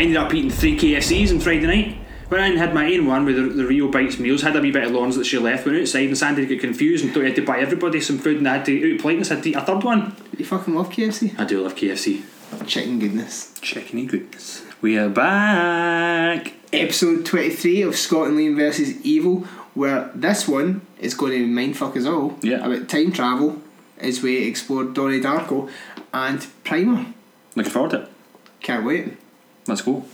I ended up eating three KFCs on Friday night. Went in and had my own one with the, the Rio Bites meals, had a wee bit of lawns that she left, went outside and Sandy got confused and thought he had to buy everybody some food and I had to, out of politeness, had to eat a third one. You fucking love KFC? I do love KFC. Chicken goodness. Chickeny goodness. We are back. Episode 23 of Scott and Liam versus Evil, where this one is going to mindfuck us all Yeah. about time travel as we explore Donnie Darko and Primer. Looking forward to it. Can't wait. Let's go.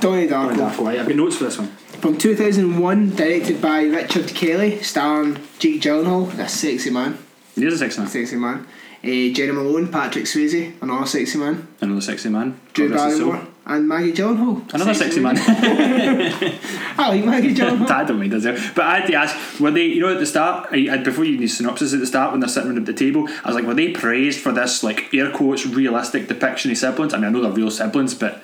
Donnie Darko. I've got notes for this one. From 2001, directed by Richard Kelly, starring Jake Gyllenhaal, a sexy man. Here's a sexy man. Sexy man. Uh, Jena Malone, Patrick Swayze, another sexy man. Another sexy man. Drew God rest his soul. Barrymore and Maggie Gyllenhaal. Another sexy man. I like Maggie Gyllenhaal. I don't mind, does it? But I had to ask, were they, you know, at the start, I, I, before you need synopsis at the start, when they're sitting around the table, I was like, were they praised for this, like, air quotes, realistic depiction of siblings? I mean, I know they're real siblings, but,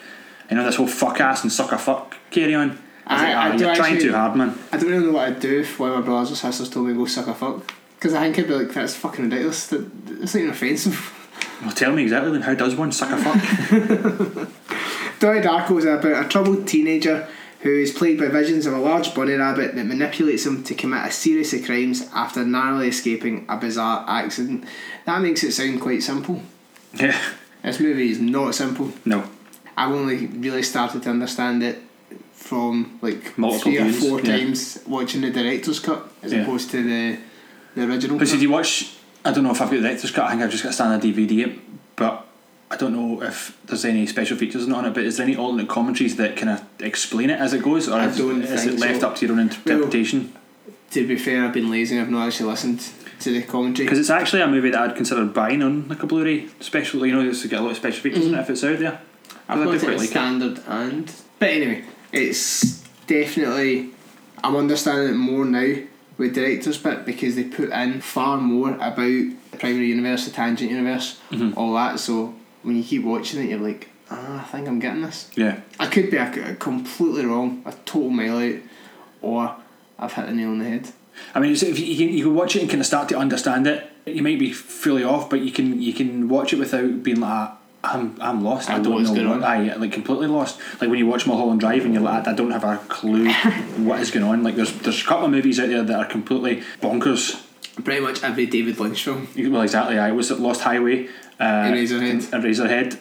you know, this whole fuck ass and sucker fuck carry on. I was I- like, I ah, you're trying actually- too hard, man. I don't really know what I'd do if one of my brothers or sisters told me to go suck a fuck. Because I think I'd be like, that's fucking ridiculous. That It's not even offensive. Well, tell me exactly, then, how does one suck a fuck? Donnie Darko is about a troubled teenager who is plagued by visions of a large bunny rabbit that manipulates him to commit a series of crimes after narrowly escaping a bizarre accident. That makes it sound quite simple. yeah. This movie is not simple. No. I've only really started to understand it from like Multiple three or four yeah. times watching the director's cut as Yeah. opposed to the the original. But cut. did you watch, I don't know if I've got the director's cut, I think I've just got a standard DVD, but I don't know if there's any special features on it, but is there any alternate commentaries that kind of explain it as it goes, or I is, don't is think it left so. up to your own interpretation? To be fair, I've been lazy and I've not actually listened to the commentary. Because it's actually a movie that I'd consider buying on like a Blu-ray special. You know, to get a lot of special features in it mm-hmm. if it's out there. I've I got do it quite at like it. standard and. But anyway, it's definitely. I'm understanding it more now with director's bit because they put in far more about the primary universe, the tangent universe, Mm-hmm. all that. So when you keep watching it, you're like, ah, I think I'm getting this. Yeah, I could be a, completely wrong, a total mile out, or I've hit the nail on the head. I mean, if you, you, can, you can watch it and kind of start to understand it. You might be fully off, but you can you can watch it without being like, I'm I'm lost. I, I don't what's know. going What, on. I like completely lost. Like when you watch Mulholland Drive and you're like, I don't have a clue what is going on. Like there's there's a couple of movies out there that are completely bonkers. Pretty much every David Lynch film. Well, exactly. I was at Lost Highway. Uh, and Eraserhead.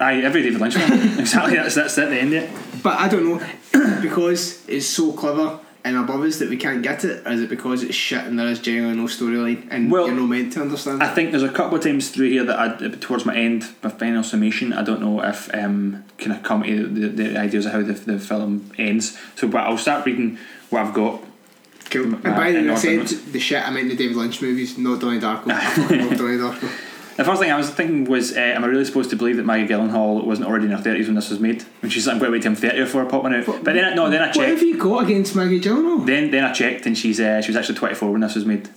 Aye, every David Lynch film. exactly. That's that's at the end of it. But I don't know, because it's so clever and above us that we can't get it, or is it because it's shit and there is genuinely no storyline and Well, you're not meant to understand I it? think there's a couple of times through here that I, towards my end, my final summation, I don't know if um, kind of come to the, the ideas of how the, the film ends. So, but I'll start reading what I've got. Cool. And uh, by the way, I said the shit I meant the David Lynch movies, not Donnie Darko. I fucking Donnie Darko. The first thing I was thinking was, uh, am I really supposed to believe that Maggie Gyllenhaal wasn't already in her thirties when this was made? When she's like, I'm going to wait till I'm thirty before I pop one out. But then, I, no, then I checked. What have you got against Maggie Gyllenhaal? Then, then I checked, and she's uh, she was actually 24 when this was made,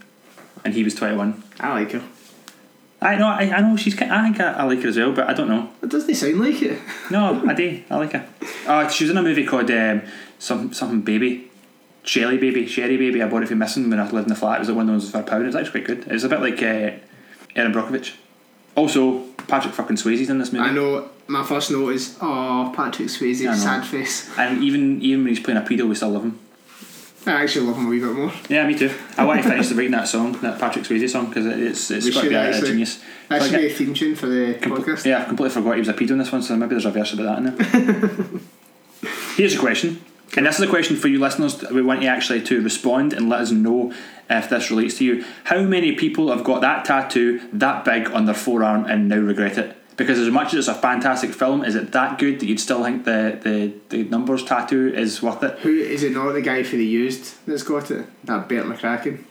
and he was 21. I like her. I know, I, I know she's. ki- I think I, I like her as well, but I don't know. It doesn't sound like it. No, I do. I like her. Uh, she was in a movie called um, some something baby, Shelly baby, Sherry baby. I bought it for missing when I lived in the flat. It was like one of those for a pound. It was actually quite good. It was a bit like uh, Erin Brockovich. Also, Patrick fucking Swayze's in this movie. I know. My first note is, oh, Patrick Swayze, I know. sad face. And even even when he's playing a pedo, we still love him. I actually love him a wee bit more. Yeah, me too. I want to finish the writing that song, that Patrick Swayze song, because it's it's We got to should be a, genius. That Like, should be a theme tune for the compl- podcast. Yeah, I completely forgot he was a pedo in this one, so maybe there's a verse about that in there. Here's a question, and this is a question for you listeners. We want you actually to respond and let us know if this relates to you. How many people have got that tattoo that big on their forearm and now regret it? Because as much as it's a fantastic film, is it that good that you'd still think the, the, the numbers tattoo is worth it? Who is it not the guy for the used that's got it? That Bert McCracken.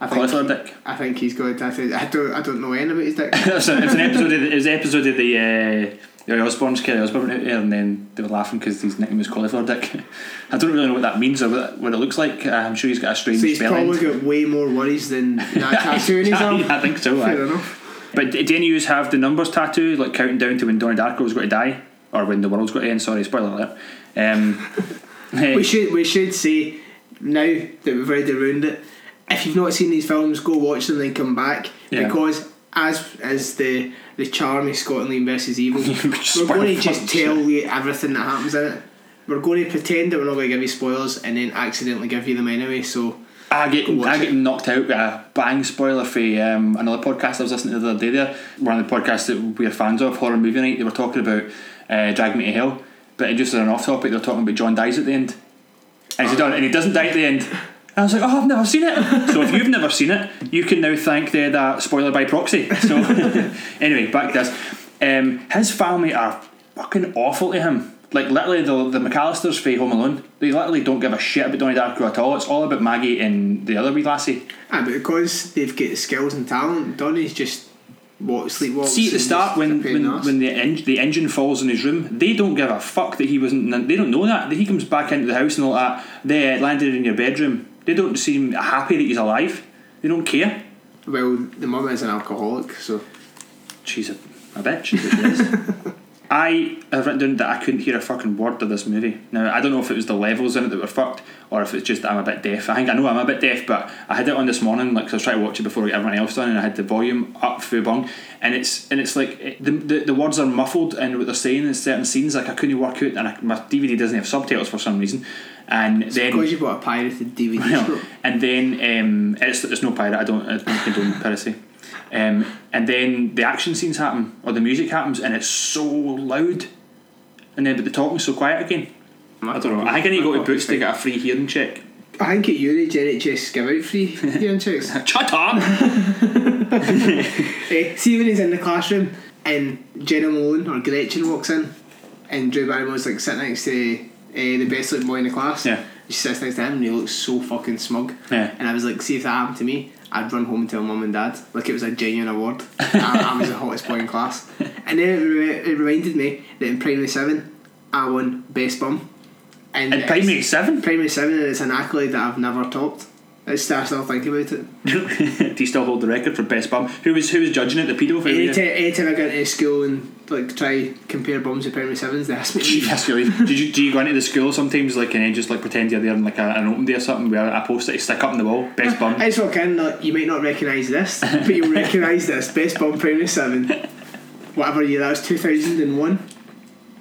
I think, Cauliflower dick. I think he's got it tattooed. I don't I don't know anything about his dick. it was an episode of the, it was episode of the uh, the Osbournes, Kelly Osbourne out there, and then they were laughing because his nickname was Cauliflower Dick. I don't really know what that means or what, it looks like. Uh, I'm sure he's got a strange so he's probably end. got way more worries than that tattoo in his arm. I think so. Fair enough. But do any of you have the numbers tattoo, like counting down to when Donnie Darko's going to die, or when the world's going to end? Sorry, spoiler alert. Um, We should we should say now that we've already ruined it. If you've not seen these films, go watch them and then come back Yeah. because as as the the charm of Scott and Liam versus Evil, we're going to just tell you everything that happens in it. We're going to pretend that we're not going to give you spoilers and then accidentally give you them anyway. So I get I get knocked out with a bang spoiler for um, another podcast I was listening to the other day. There, one of the podcasts that we're fans of, Horror Movie Night. They were talking about uh, Drag Me to Hell, but it just as an off topic, they were talking about John dies at the end, and he, and he doesn't die at the end. And I was like, oh, I've never seen it. So if you've never seen it, you can now thank the, that spoiler by proxy. So anyway, back to this. Um, his family are fucking awful to him. Like literally, the the McAllisters for Home Alone, they literally don't give a shit about Donnie Darko at all. It's all about Maggie and the other wee lassie. ah, but because they've got skills and talent, Donnie's just what sleepwalks. See at the start when a pain in when, the when the en- the engine falls in his room, they don't give a fuck that he wasn't. They don't know that that he comes back into the house and all that. They landed in your bedroom. They don't seem happy that he's alive. They don't care. well, the mum is an alcoholic, so She's a, a bitch. is what she is. I have written down that I couldn't hear a fucking word of this movie. Now I don't know if it was the levels in it that were fucked, or if it's just that I'm a bit deaf. I think I know I'm a bit deaf, but I had it on this morning, like 'cause I was trying to watch it before everyone else done, and I had the volume up full bung, and it's and it's like it, the, the the words are muffled and what they're saying in certain scenes. Like I couldn't work out, and I, my DVD doesn't have subtitles for some reason, and then because you bought a pirated DVD. well, and then um, it's, it's no pirate. I don't, I don't condone piracy. Um, and then the action scenes happen or the music happens, and it's so loud. And then but the talking's so quiet again. I don't know. I think I need to go to Boots to get a free hearing check. I think at your age, NHS give out free hearing checks. Shut up! Eh, see when he's in the classroom and Jena Malone or Gretchen walks in and Drew Barrymore's like sitting next to uh, Eh, the best looking boy in the class. Yeah. She sits next to him and he looks so fucking smug. Yeah. And I was like, see if that happened to me, I'd run home and tell mum and dad. Like it was a genuine award. I, I was the hottest boy in class. And then it, re- it reminded me that in Primary 7, I won Best Bum. And In primary seven, Primary 7 and it's an accolade that I've never topped. I still, I still think about it. do you still hold the record for best bum? Who was who was judging it? The pedo for Anytime, anytime I go into school and like try compare bums with primary sevens, they ask me. Yes, really. Did you do you go into the school sometimes like and then just like pretend you're there in like a, an open day or something where a poster to stick up on the wall? Best bum. I just walk in, like, you might not recognise this, but you'll recognise this. Best bum primary seven. Whatever year that was, 2001.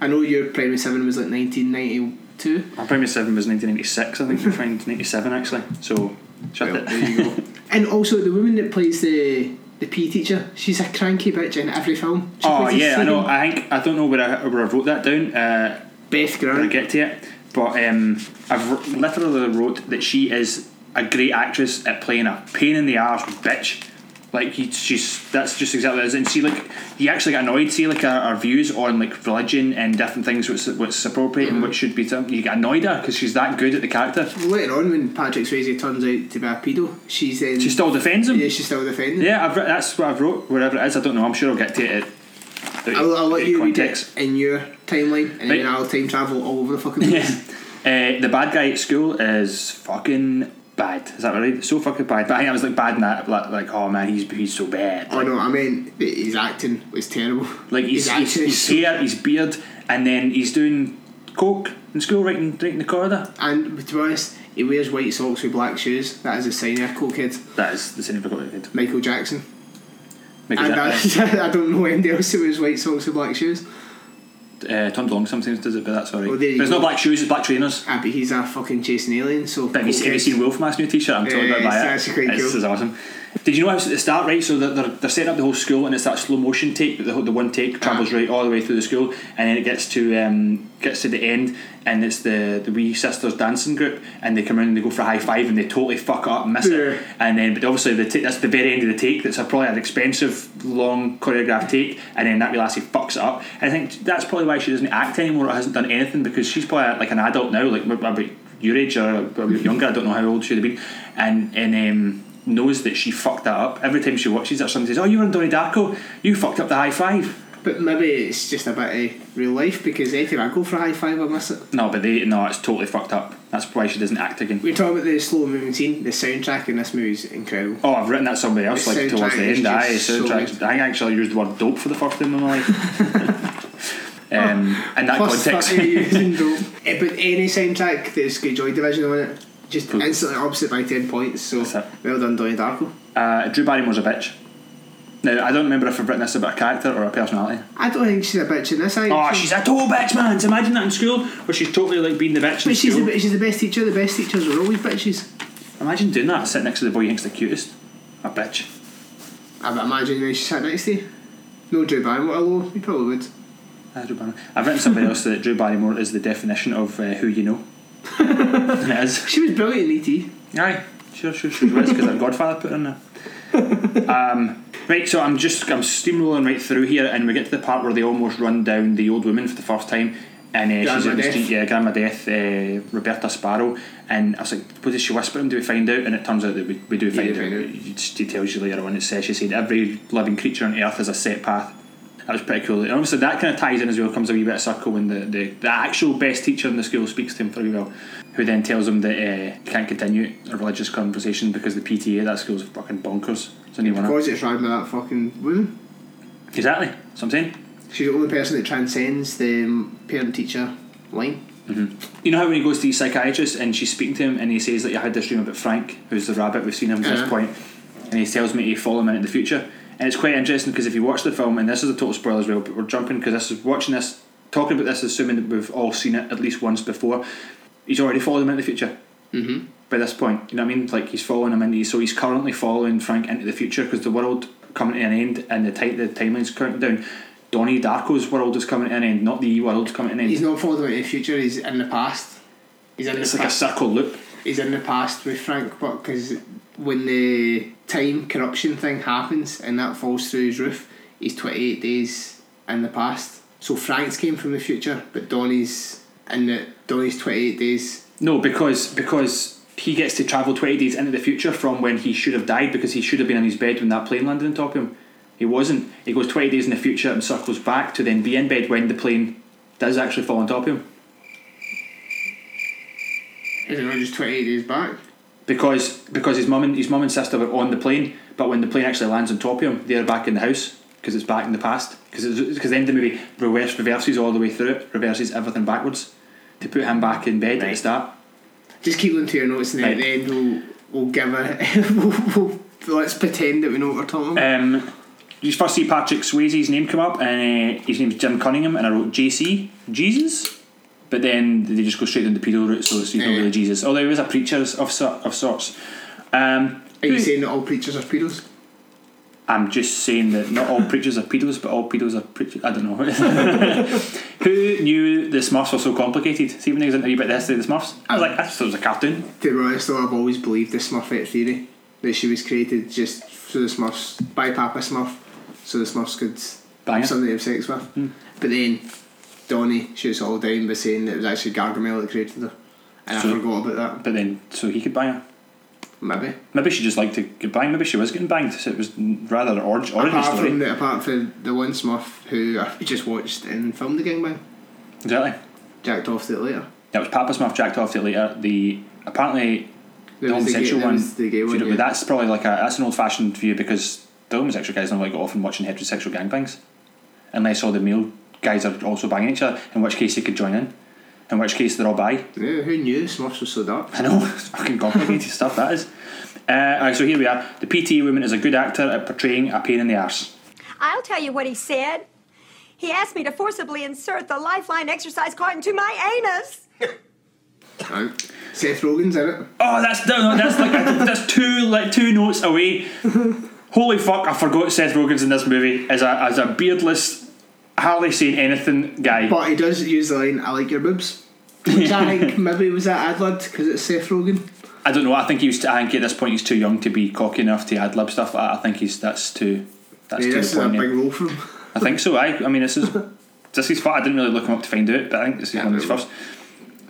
I know your primary seven was like 1992. My primary seven was 1996. I think we find 97 actually. So shut Well, it. there you go. and also, the woman that plays the the PE teacher, she's a cranky bitch in every film. She Oh yeah, I know. I think I don't know where I where I wrote that down. Uh, Beth when I get to it, but um, I've literally wrote that she is a great actress at playing a pain in the arse bitch. Like he, she's that's just exactly what it is. And see, like he actually got annoyed. See, like uh, our, our views on like religion and different things, what's what's appropriate and what mm. should be. Done. You get annoyed at because she's that good at the character. Later on, when Patrick Swayze turns out to be a pedo, she's then. She still defends him. yeah, she's still defending. Him. Yeah, I've, that's what I've wrote. Wherever it is, I don't know. I'm sure I'll get to it. Out, I'll, I'll let you read it in your timeline, and Right. then I'll time travel all over the fucking place. Uh, the bad guy at school is fucking bad. Is that right? So fucking bad. But I was like bad in that. Like, like oh man, he's he's so bad. oh no, I mean his acting was terrible. Like he's, his his hair, his beard, and then he's doing coke in school, right in, right in the corridor. And to be honest, he wears white socks with black shoes. That is a sign of a cool kid. That is the I've got in my head. Michael Jackson. Michael And Jackson. I, I don't know anybody else who wears white socks with black shoes. Uh, Tom sometimes does it, but that's alright. Oh, there you but it's go. not black shoes; it's black trainers. Ah, but he's a fucking chasing alien. So But have you, cool have you kid. seen Wolfman's new T-shirt? I'm totally Yeah, about to buy it. it's quite This cool. is awesome. Did you know at the start, right? So they're, they're, setting up the whole school, and it's that slow motion take. The, the one take travels Ah. right all the way through the school, and then it gets to um, gets to the end, and it's the the wee sisters dancing group, and they come in and they go for a high five, and they totally fuck up and miss Yeah. it, and then but obviously the ta- that's the very end of the take. That's a, probably an expensive, long choreographed take, and then that lassie fucks it up. And I think that's probably why she doesn't act anymore. Or hasn't done anything because she's probably like an adult now, like maybe your age or a younger. I don't know how old she'd have been, and and um, knows that she fucked that up every time she watches it. Somebody says, "Oh, you were in Donnie Darko. You fucked up the high five. But maybe it's just a bit of real life because anytime I go for a high five, I miss it. No, but they no, it's totally fucked up. That's why she doesn't act again. We're talking about the slow moving scene. The soundtrack in this movie is incredible. Oh, I've written that somebody else The like towards the end. Aye, just so soundtrack. I actually used the word dope for the first time in my life. um, in that context. 30 years dope. Eh, but any soundtrack that's got Joy Division on it, just Cool. instantly opposite by 10 points. So well done, Donnie Darko. Uh, Drew Barrymore's a bitch. Now, I don't remember if I've written this about a character or a personality. I don't think she's a bitch in this. I Oh, she- she's a total bitch, man. So imagine that in school, where she's totally like being the bitch in But she's school. the, she's the best teacher. The best teachers are always bitches. Imagine doing that, sitting next to the boy you think's the cutest. A bitch. I would imagine when she sat next to you. No Drew Barrymore, although you probably would. Ah, Drew Barrymore. I've written somebody else that Drew Barrymore is the definition of uh, who you know. And it is. She was brilliant in ET. Aye, sure, sure, sure. Because her godfather put her in there. um, right, so I'm just I'm steamrolling right through here, and we get to the part where they almost run down the old woman for the first time, and uh, she's Grandma in the Death. street, yeah, Grandma Death, uh, Roberta Sparrow, and I was like, what did she whisper him? Do we find out? And it turns out that we, we do find do out. find out. It just tells you later on. It says she said every living creature on Earth has a set path. That was pretty cool. And obviously that kind of ties in as well. Comes a wee bit of circle when the, the, the actual best teacher in the school speaks to him for a wee while, who then tells him that uh, he can't continue a religious conversation because the PTA at that school's fucking bonkers. It's a new one. Because it's run by that fucking woman. Exactly. That's what I'm saying. She's the only person that transcends the um, parent teacher line. Mhm. You know how when he goes to the psychiatrist and she's speaking to him and he says that you had this dream about Frank, who's the rabbit, we've seen him to Yeah. this point, and he tells me to follow him into the future. And it's quite interesting because if you watch the film, and this is a total spoiler as well, but we're jumping because this is watching this, talking about this, assuming that we've all seen it at least once before. He's already followed him into the future Mm-hmm. by this point. You know what I mean? Like he's following him into, so he's currently following Frank into the future because the world coming to an end and the ti- the timeline's counting down. Donnie Darko's world is coming to an end, not the world coming to an end. He's not following into the future. He's in the past. He's in it's like a circle loop. he's in the past with Frank, but because when the time corruption thing happens and that falls through his roof, he's 28 days in the past. So Frank's came from the future, but Donnie's in the Donnie's 28 days. No, because because he gets to travel twenty days into the future from when he should have died because he should have been in his bed when that plane landed on top of him. He wasn't. He goes twenty days in the future and circles back to then be in bed when the plane does actually fall on top of him. Is it not just 28 days back? Because because his mum and his mum and sister were on the plane, but when the plane actually lands on top of him, they're back in the house because it's back in the past. Because because the end of the movie reverse reverses all the way through it, reverses everything backwards to put him back in bed at the start. Just keep them to your notes and then at the end we'll, we'll give a. we'll, we'll, let's pretend that we know what we're talking about. Um, you first see Patrick Swayze's name come up, and uh, his name's Jim Cunningham, and I wrote JC Jesus, but then they just go straight into the pedo route, so it's not Yeah. really Jesus. Although he was a preacher of so- of sorts. Um, Are you who- saying that all preachers are pedos? I'm just saying that not all preachers are pedos, but all pedos are preachers. I don't know. Who knew the Smurfs were so complicated? See when he was interviewed about this, the Smurfs, I was like, I just thought it was a cartoon. To be honest though, I've always believed the Smurfette theory. That she was created just so the Smurfs, by Papa Smurf, so the Smurfs could Bang something to have sex with. But then Donnie shoots it all down by saying that it was actually Gargamel that created her. And So- I forgot about that. But then, so he could bang her. Maybe. Maybe she just liked to get banged. Maybe she was getting banged. So it was rather an orig- origin Apart story. from, the, apart from the one Smurf who I just watched and filmed the gangbang, Exactly. jacked off to it later. That was Papa Smurf jacked off to it later. The apparently There the was the gay- homosexual one. was the gay one, yeah. That's probably like a that's an old fashioned view because the homosexual guys don't go off and watching heterosexual gangbangs, unless all the male guys are also banging each other. In which case he could join in. In which case they're all bi. Yeah, who knew Smurfs was so dark? I know, it's fucking complicated stuff that is. Uh, alright, so here we are. The PT woman is a good actor at portraying a pain in the arse. I'll tell you what he said. He asked me to forcibly insert the lifeline exercise card into my anus. Right. Seth Rogen's in it. Oh, that's no, no, that's like that's two like two notes away. Holy fuck! I forgot Seth Rogen's in this movie as a as a beardless, hardly saying anything guy. But he does use the line, I like your boobs. Which I think maybe was that ad libbed because it's Seth Rogen. I don't know. I think he was. I think at this point he's too young to be cocky enough to ad lib stuff that. I think he's that's too. That's Yeah, too this is a big role for him. I think so. I. I mean, this is this is fun. I didn't really look him up to find out, but I think this is Yeah, one of his first.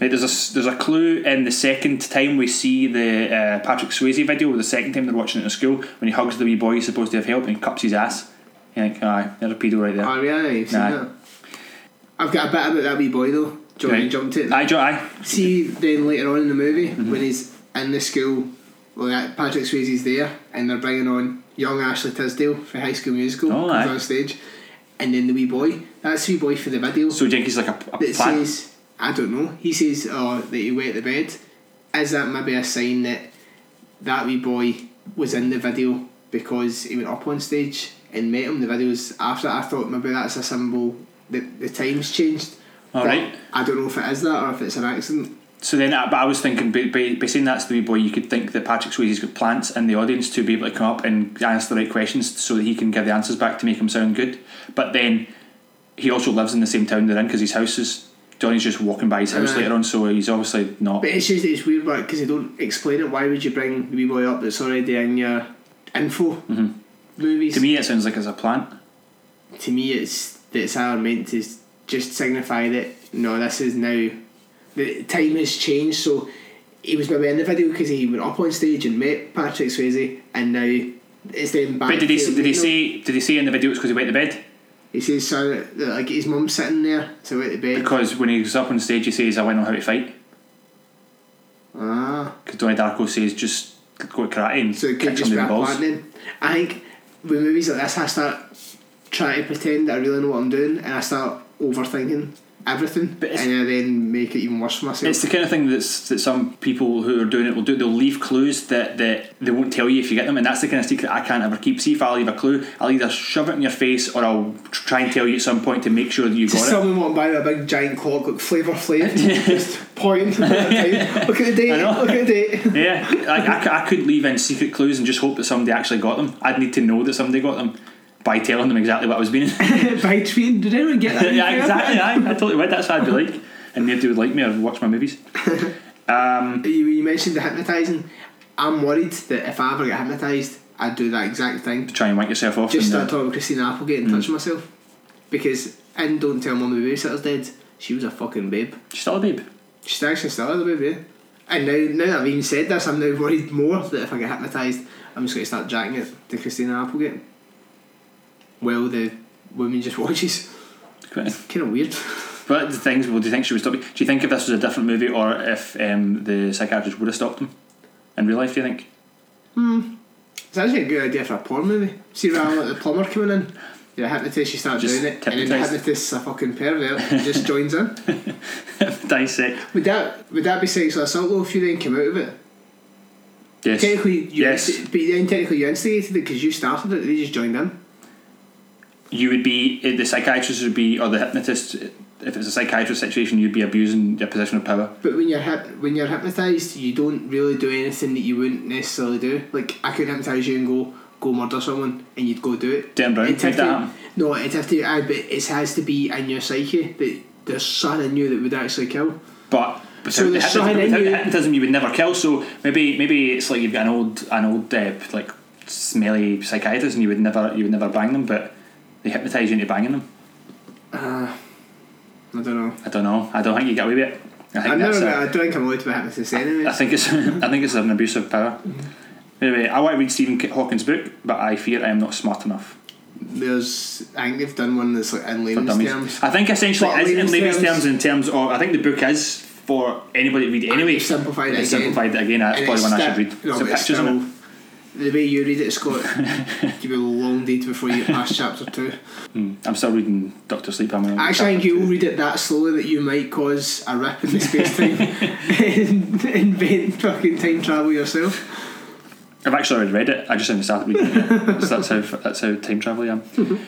Right, there's a there's a clue in the second time we see the uh, Patrick Swayze video. The second time they're watching it in school when he hugs the wee boy he's supposed to have helped and cups his ass. Think, aye, there's a pedo right there. Oh, yeah, you've seen that. I've got a bit about that wee boy though. Do me Right. to jump to it? Aye, Jo, aye. See, then later on in the movie, Mm-hmm. when he's in the school, well, that Patrick Swayze's there, and they're bringing on young Ashley Tisdale for High School Musical, Oh, comes aye. on stage, and then the wee boy, that's the wee boy for the video. So Jenky's like a, a that plant. says, I don't know, he says, oh, that he wet the bed. Is that maybe a sign that that wee boy was in the video because he went up on stage and met him, the videos after that, I thought maybe that's a symbol that the times changed. All right. I don't know if it is that or if it's an accident. So then, uh, but I was thinking, by, by, by saying that's the wee boy, you could think that Patrick Swayze's got plants in the audience to be able to come up and answer the right questions so that he can give the answers back to make him sound good. But then he also lives in the same town they're in because his house is. Johnny's just walking by his house Aye. later on, so he's obviously not. But it's just it's weird because they don't explain it. Why would you bring the wee boy up that's already in your info movies? To me, it sounds like it's a plant. to me it's it's either meant to just signify that no this is now the time has changed so he was maybe in the video because he went up on stage and met Patrick Swayze and now it's then back But did he to did he say did he say in the video it's because he went to bed? he says so like his mum's sitting there so went to bed Because when he was up on stage, he says, "I went on how to fight." ah Because Donnie Darko says, "Just go to karate and so it could just be a the balls." then I think with movies like this I start trying to pretend that I really know what I'm doing and I start overthinking everything But and then make it even worse for myself It's the kind of thing that's that some people who are doing it will do. They'll leave clues that, that they won't tell you if you get them, and that's the kind of secret I can't ever keep. See if I leave a clue, I'll either shove it in your face or I'll try and tell you at some point to make sure that you Just got it. someone walking by with a big giant clock like Flavor Flav, just the. Look at the date. Look at the date. Yeah, like I, I couldn't leave in secret clues and just hope that somebody actually got them. I'd need to know that somebody got them by telling them exactly what I was being. by tweeting. Did anyone get that? yeah, exactly. I, I totally would. That's what I'd be like, and nobody would like me or watch my movies. Um, You, you mentioned the hypnotising. I'm worried that if I ever get hypnotised, I'd do that exact thing. To try and wank yourself off. Just start uh, talking to Christina Applegate and touch myself. Because and Don't Tell Mum the Babysitter's Dead, she was a fucking babe. she's still a babe. She's actually still a babe, yeah. And now, now that I've even said this, I'm now worried more that if I get hypnotised, I'm just going to start jacking it to Christina Applegate. Well, the woman just watches. Quite- Kind of weird. But the things, well, do you think she would stop? you? Do you think if this was a different movie, or if um, the psychiatrist would have stopped him in real life? Do you think? It's actually a good idea for a porn movie. See around like the plumber coming in. A hypnotist, you start Just doing it, and then the hypnotist's a fucking pervert and just joins in. Dissect. Would that would that be sexual assault though if you then came out of it? Yes. Technically, you Yes. insti- but then technically you instigated it because you started it. They just joined in. You would be eh, the psychiatrist would be, or the hypnotist. If it's a psychiatrist situation, you'd be abusing your position of power. But when you're hyp- when you're hypnotised, you don't really do anything that you wouldn't necessarily do. Like I could hypnotise you and go go murder someone, and you'd go do it. Derren Brown made that No, it'd have to. Aye, but it has to be in your psyche that there's something in you that would actually kill. But So the, there's hypnotism, something in the you- hypnotism, you would never kill. So maybe maybe it's like you've got an old an old uh, like smelly psychiatrist, and you would never you would never bang them, but they hypnotise you into banging them. Uh, I don't know. I don't know. I don't think you get away with it. I think that's never. a- I don't think I'm allowed to be hypnotist anyway. I think it's I think it's an abuse of power. Anyway, I want to read Stephen Hawking's book, but I fear I am not smart enough There's. I think they've done one that's like in layman's terms. I think essentially it is in layman's terms- terms in terms of I think the book is for anybody to read anyway. simplified it again. simplified it again. That's And probably one I should read. no, Some pictures it. The way you read it, Scott, give you a long date before you get past chapter two. Hmm. I'm still reading Doctor Sleep. I'm Actually, I think you'll read it that slowly that you might cause a rip in the space time and invent fucking time travel yourself. I've actually already read it. I just haven't started reading it. So that's how that's how time travel I am.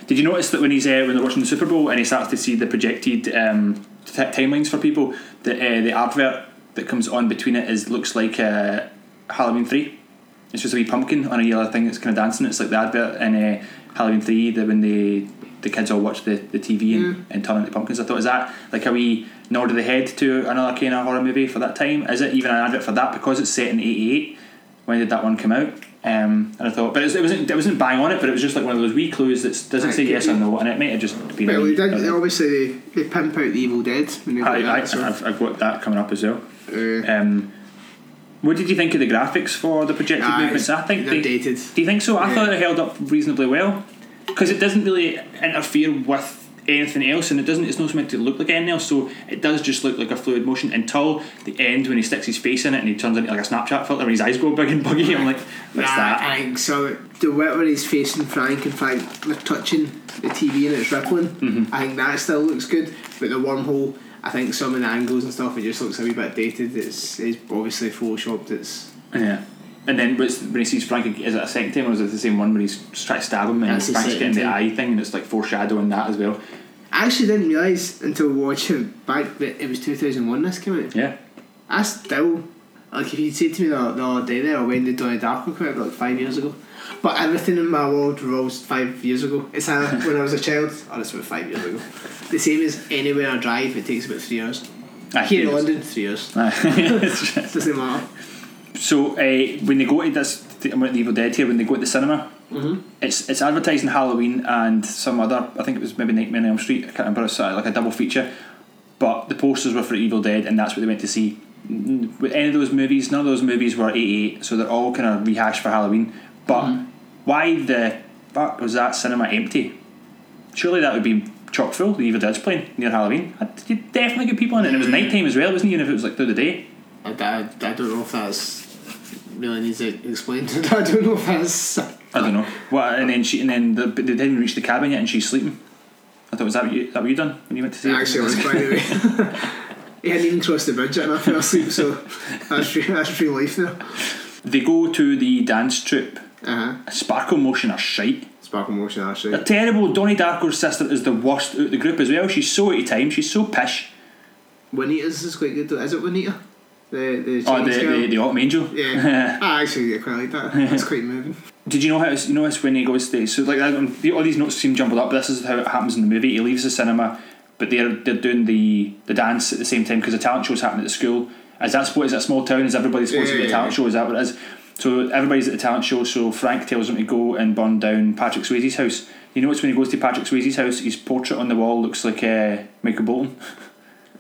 Did you notice that when he's uh, when they're watching the Super Bowl and he starts to see the projected um, t- timelines for people, the uh, the advert that comes on between it is looks like uh, Halloween three. It's just a wee pumpkin on a yellow thing that's kind of dancing. It's like the advert in uh, Halloween three that when they the kids all watch the, the TV and, and turn into pumpkins. I thought, is that like a wee nod of the head to another kind of horror movie for that time? Is it even an advert for that because it's set in '88? When did that one come out? Um, and I thought, but it, was, it wasn't it wasn't bang on it, but it was just like one of those wee clues that doesn't Right, say yes or no, and it might have just been. Well, wee- did, obviously, they, they pimp out the Evil Dead when they I, I, that. So, I've, I've got that coming up as well. uh, Um, what did you think of the graphics for the projected movements? I think they're they, dated. Do you think so? I Yeah. thought it held up reasonably well because it doesn't really interfere with anything else, and it doesn't. It's not meant to look like anything else, so it does just look like a fluid motion until the end when he sticks his face in it and he turns into like a Snapchat filter and his eyes go big and buggy. I'm like, what's Nah, that? I think so. The bit where he's facing Frank and Frank they're touching the TV and it's rippling, Mm-hmm. I think that still looks good. But the wormhole, I think some of the angles and stuff, it just looks a wee bit dated. It's, it's obviously photoshopped. It's Yeah. And then when he sees Frank, is it a second time or is it the same one where he's trying to stab him and That's Frank's getting the eye thing and it's like foreshadowing that as well? I actually didn't realise until watching back that it was 2001 this came out. Yeah. I still like if you'd said to me the, the other day there, or when did Donnie Darko come out? Like five years ago. But everything in my world revolves five years ago. It's either when I was a child or it's about five years ago. The same as anywhere I drive, it takes about three hours. Aye, Here in. London, three years. Doesn't matter. so uh, when they go to this, I'm at the Evil Dead here. When they go to the cinema, it's it's advertising Halloween and some other. I think it was maybe Nightmare on Elm Street. I can't remember. It's like a double feature. But the posters were for Evil Dead, and that's what they went to see. With any of those movies, none of those movies were 88, so they're all kind of rehashed for Halloween. But why the fuck was that cinema empty? Surely that would be chock full. The Evil Dead's playing near Halloween. You definitely get people in it, and it was nighttime as well. It wasn't it? even if it was like through the day. I, I, I don't know if that's really needs to explained. I don't know if that's. I don't know. What? And then she, and then the, they didn't reach the cabin yet, and she's sleeping. I thought was that what you, that what you done when you went to see? it? Actually, was by the way. he hadn't even crossed the bridge yet and I fell asleep, so that's true, that's true life there. They go to the dance troupe. Uh huh. Sparkle Motion are shite. Sparkle motion, actually. They're terrible. Donnie Darko's sister is the worst out of the group as well. She's so out of time. She's so pish. Juanita's is quite good though. Is it Juanita? The, the Oh, the, girl? the, the Autumn Angel. Yeah. I actually quite like that. It's quite moving. Did you know how it's, you know it's when he goes to so like all these notes seem jumbled up, but this is how it happens in the movie. He leaves the cinema, but they're they're doing the the dance at the same time because the talent show's happening at the school. Is that sport? Is that small town? Is everybody supposed to be at a Yeah. talent show? Is that what it is? So everybody's at the talent show. So Frank tells him to go and burn down Patrick Swayze's house. You notice when he goes to Patrick Swayze's house, his portrait on the wall looks like uh, Michael Bolton.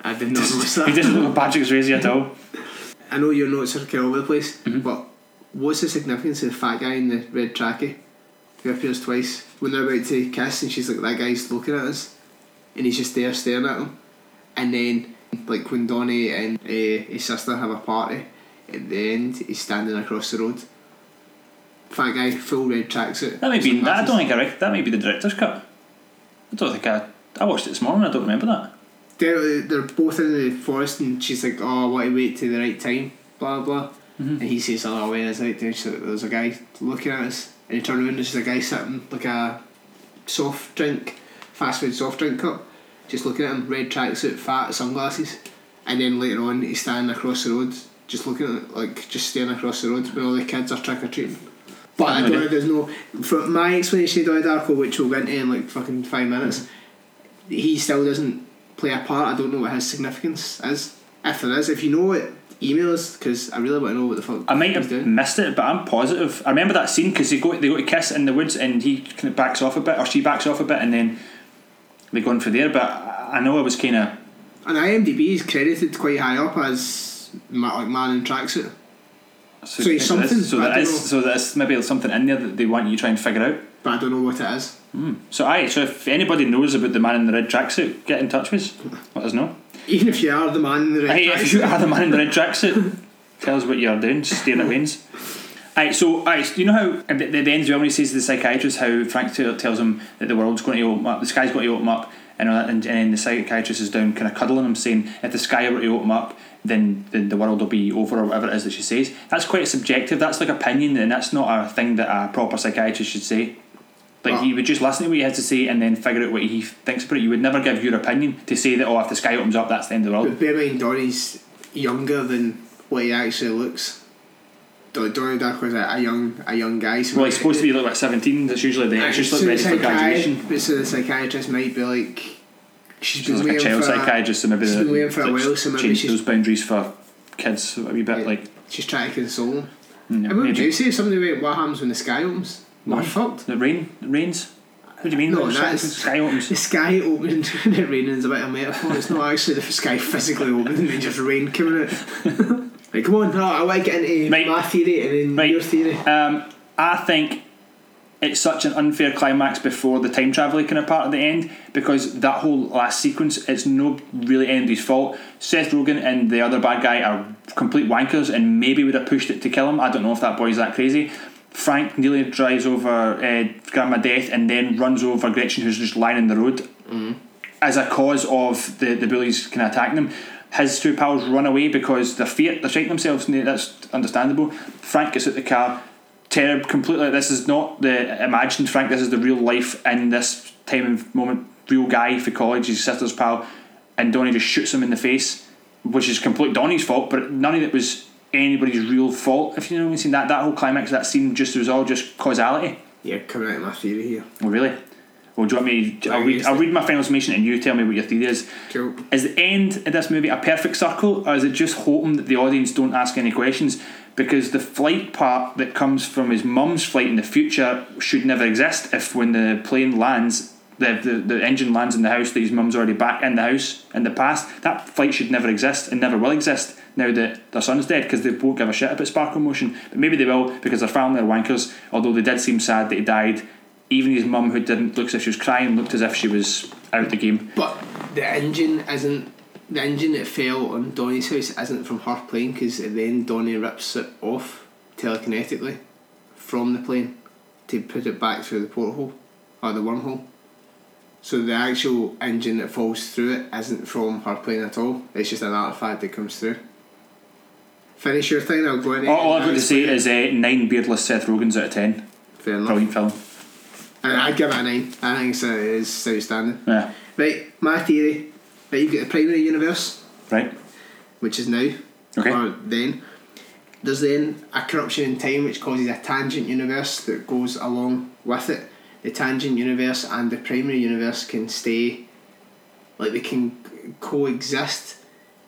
I did not notice that. he doesn't look like Patrick Swayze at all. I know your notes are kind of all over the place, Mm-hmm. but what's the significance of the fat guy in the red trackie who appears twice when they're about to kiss and she's like, that guy's looking at us and he's just there staring at them. And then, like, when Donnie and uh, his sister have a party, at the end, he's standing across the road. Fat guy, full red tracksuit. That might be. That, I don't think I rec- that might be the director's cut. I don't think I. I watched it this morning. I don't remember that. They're, they're both in the forest and she's like, oh, I want to wait till the right time, blah blah. Mm-hmm. And he says, oh, when is right time? She's like, there's a guy looking at us. And he turns around and there's a guy sitting like a soft drink, fast food soft drink cup, just looking at him, red tracksuit, fat, sunglasses. And then later on, he's standing across the road, just looking at, like, just staring across the road when all the kids are trick or treating. But I don't know, there's no. From my explanation of Darko, which we'll get into in like fucking five minutes, he still doesn't play a part. I don't know what his significance is. If there is, if you know it, email us because I really want to know what the fuck. I might have doing. missed it, but I'm positive. I remember that scene because they go they go to kiss in the woods, and he kind of backs off a bit, or she backs off a bit, and then they go on for there. But I know I was kind of And IMDb is credited quite high up as like man in tracksuit. so, So he's something, So there is know. so there's maybe something in there that they want you trying to try and figure out. But I don't know what it is. Hmm. So aye, so if anybody knows about the man in the red tracksuit, get in touch with us. Let us know. Even if you are the man in the red Hey, if you tracksuit. are the man in the red tracksuit, tell us what you're doing, staring at Wayne's. Aye, so aye, so you know how at the, the end as well when he says to the psychiatrist how Frank t- tells him that the world's going to open up, the sky's going to open up, and all that, and, and the psychiatrist is down kind of cuddling him, saying if the sky were to open up, then, then the world will be over or whatever it is that she says. That's quite subjective. That's like opinion, and that's not a thing that a proper psychiatrist should say. Like he would just listen to what he has to say and then figure out what he thinks about it. You would never give your opinion to say that oh if the sky opens up that's the end of the world. But bear in mind, Donnie's younger than what he actually looks. Don- Donnie Darko's a, a young a young guy. So Well, he's supposed to be like what seventeen. That's usually the it's just like So ready the for graduation. But so the psychiatrist might be like, she's been like a child for psychiatrist, and maybe she's been waiting for a like, while, so maybe she's those boundaries for kids a wee bit. Yeah. Like she's trying to console him. yeah, and what would you say Something somebody went, what happens when the sky opens? We're What? fucked. the rain it rains. What do you mean? No, When the that's- sky opens. The sky opening and it raining is a bit of a metaphor. It's not actually the sky physically opening and then just rain coming out. like, come on, no, I want to get into Right. my theory and then Right. your theory. Um, I think it's such an unfair climax before the time traveling kind of part at the end because that whole last sequence it's no really anybody's fault. Seth Rogen and the other bad guy are complete wankers and maybe would have pushed it to kill him. I don't know if that boy's that crazy. Frank nearly drives over uh, Grandma Death and then runs over Gretchen who's just lying in the road as a cause of the, the bullies kind of attacking him. his two pals run away because they're fear they're shaking themselves that's understandable. Frank gets out the car, terror completely. This is not the imagined Frank. This is the real life in this time and moment. Real guy for college, his sister's pal, and Donnie just shoots him in the face, which is complete Donnie's fault. But none of it was anybody's real fault. If you know what I mean, that that whole climax, that scene, just was all just causality. Yeah, coming out of my theory here. Oh, really? Well, do you want me? I'll read, I'll read my final summation and you tell me what your theory is. Cool. Is the end of this movie a perfect circle, or is it just hoping that the audience don't ask any questions? Because the flight part that comes from his mum's flight in the future should never exist if when the plane lands, the, the, the engine lands in the house that his mum's already back in the house in the past, that flight should never exist and never will exist now that their son's dead because they won't give a shit about Sparkle Motion. But maybe they will because their family are wankers, although they did seem sad that he died. Even his mum, who didn't look as if she was crying, looked as if she was out of the game. But the engine isn't the engine that fell on Donnie's house isn't from her plane because then Donnie rips it off telekinetically from the plane to put it back through the porthole or the wormhole. So the actual engine that falls through it isn't from her plane at all. It's just an artifact that comes through. Finish your thing. I'll go in. All, all I've got to say is uh, nine beardless Seth Rogens out of ten. fair enough. Brilliant film. And I'd give it a nine. I think it's, uh, it's outstanding. Yeah. Right, my theory. Right, you've got the primary universe. Right. which is now, Okay. or then. There's then a corruption in time which causes a tangent universe that goes along with it. The tangent universe and the primary universe can stay, like they can coexist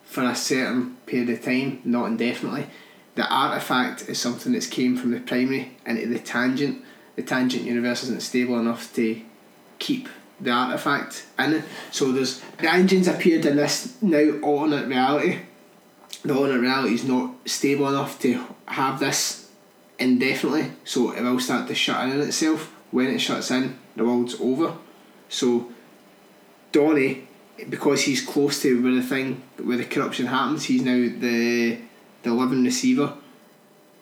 for a certain period of time, not indefinitely. The artifact is something that's came from the primary into the tangent. The tangent universe isn't stable enough to keep the artifact in it. So there's the engines appeared in this now alternate reality. The alternate reality is not stable enough to have this indefinitely, so it will start to shut in itself. When it shuts in, the world's over. So Donnie, because he's close to where the thing where the corruption happens, he's now the the living receiver,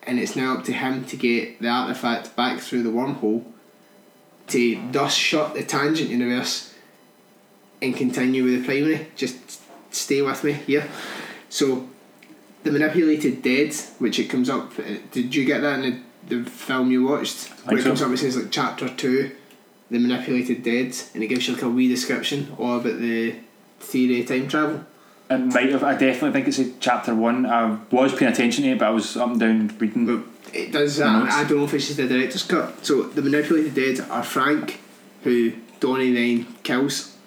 and it's now up to him to get the artifact back through the wormhole to thus shut the tangent universe and continue with the primary. Just stay with me here. So, the manipulated dead, which it comes up. uh, Did you get that in the, the film you watched? Where it so. comes up, it says like chapter two, the manipulated dead, and it gives you like a wee description all about the theory of time travel. It might have. I definitely think it's a chapter one. I was paying attention to it, but I was up and down reading. But it does. Uh. I don't know if it's just the director's cut. So the manipulated dead are Frank, who Donnie then kills.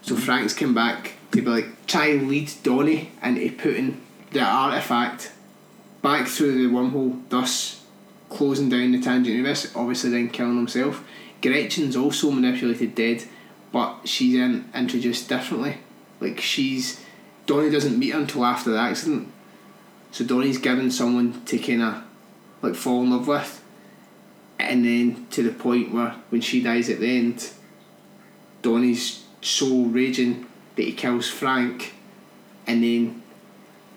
So Frank's come back to be like try and lead Donnie into putting the artifact back through the wormhole, thus closing down the tangent universe. Obviously, then killing himself. Gretchen's also manipulated dead, but she's in, introduced differently. Like she's Donnie doesn't meet her until after the accident. So Donnie's given someone to kind of like fall in love with, and then to the point where when she dies at the end, Donnie's so raging that he kills Frank, and then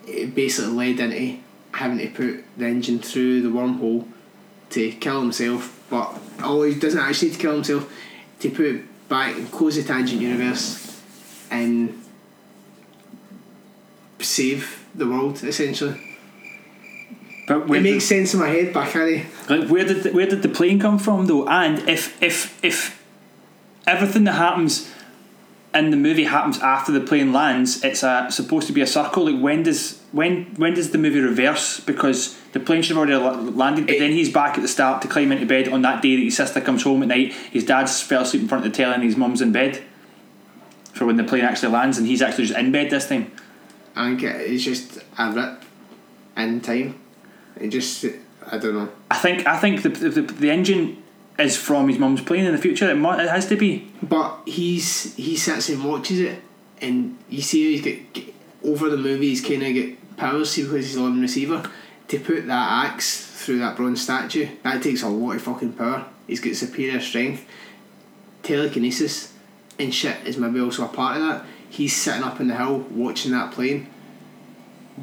it basically led into having to put the engine through the wormhole to kill himself. But oh, he doesn't actually need to kill himself to put it back and close the tangent universe and save the world essentially. But It makes sense in my head, but I can't. Eh. like, where did the, where did the plane come from though? And if if if everything that happens in the movie happens after the plane lands, it's a supposed to be a circle. Like when does when when does the movie reverse? Because the plane should have already landed, but then he's back at the start to climb into bed on that day that his sister comes home at night. His dad's fell asleep in front of the telly and his mum's in bed. For when the plane actually lands, and he's actually just in bed this time. I think it's just a rip in time. It just, I don't know. I think I think the the, the engine is from his mum's plane in the future. It, mu- it has to be. But he's he sits and watches it, and you see he's get, over the movie. He's kind of get powers see because he's a living receiver. To put that axe through that bronze statue, that takes a lot of fucking power. He's got superior strength, telekinesis, and shit is maybe also a part of that. He's sitting up in the hill watching that plane,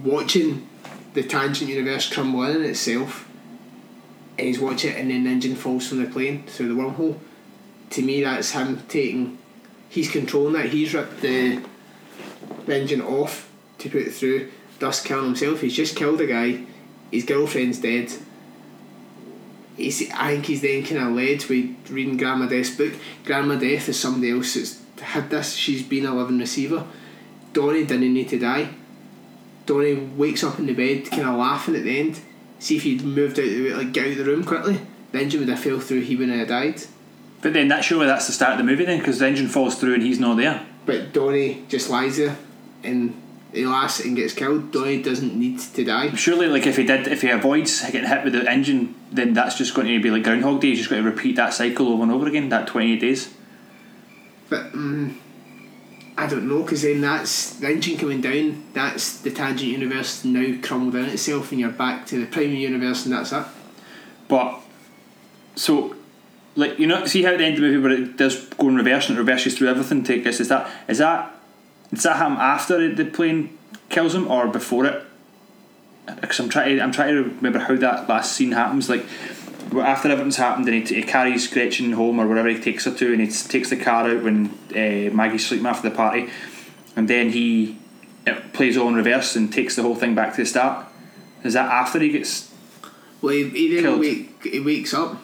watching the tangent universe crumble in itself, and he's watching it, and then the engine falls from the plane through the wormhole to me that's him taking he's controlling that he's ripped the, the engine off to put it through, thus killing himself. He's just killed a guy. His girlfriend's dead. He's, I think he's then kind of led with reading Grandma Death's book. Grandma Death is somebody else that's had this. She's been a living receiver. Donnie didn't need to die. Donnie wakes up in the bed, kind of laughing at the end. See if he'd moved out, the, like get out of the room quickly. The engine would have fell through. He wouldn't have died. But then that surely that's the start of the movie then, because the engine falls through and he's not there. But Donnie just lies there, and he lasts and gets killed. Donnie doesn't need to die. Surely, like if he did, if he avoids getting hit with the engine, then that's just going to be like Groundhog Day. He's just going to repeat that cycle over and over again. That twenty eight days. But um, I don't know because then that's the engine coming down. That's the tangent universe now crumbled in itself, and you're back to the primary universe, and that's it. But so, like you know, see how at the end of the movie where it does go in reverse and it reverses through everything. Take this is that is that does that happen after the plane kills him or before it? Because I'm trying to I'm trying to remember how that last scene happens. Like after everything's happened and he, he carries Gretchen home or wherever he takes her to, and he takes the car out when uh, Maggie's sleeping after the party, and then he it plays all in reverse and takes the whole thing back to the start. Is that after he gets? Well, he, he then wake, he wakes up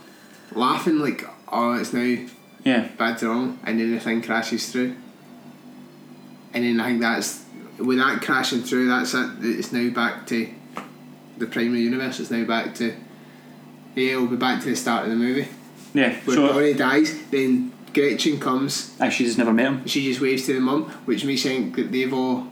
laughing like, "Oh, it's now Yeah, bad to wrong," and then the thing crashes through. And then I think that's with that crashing through. That's it. It's now back to the primary universe. It's now back to yeah. We'll be back to the start of the movie yeah. where So Donnie dies. Then Gretchen comes. actually, just never met him. She just waves to the mum, which makes me think that they've all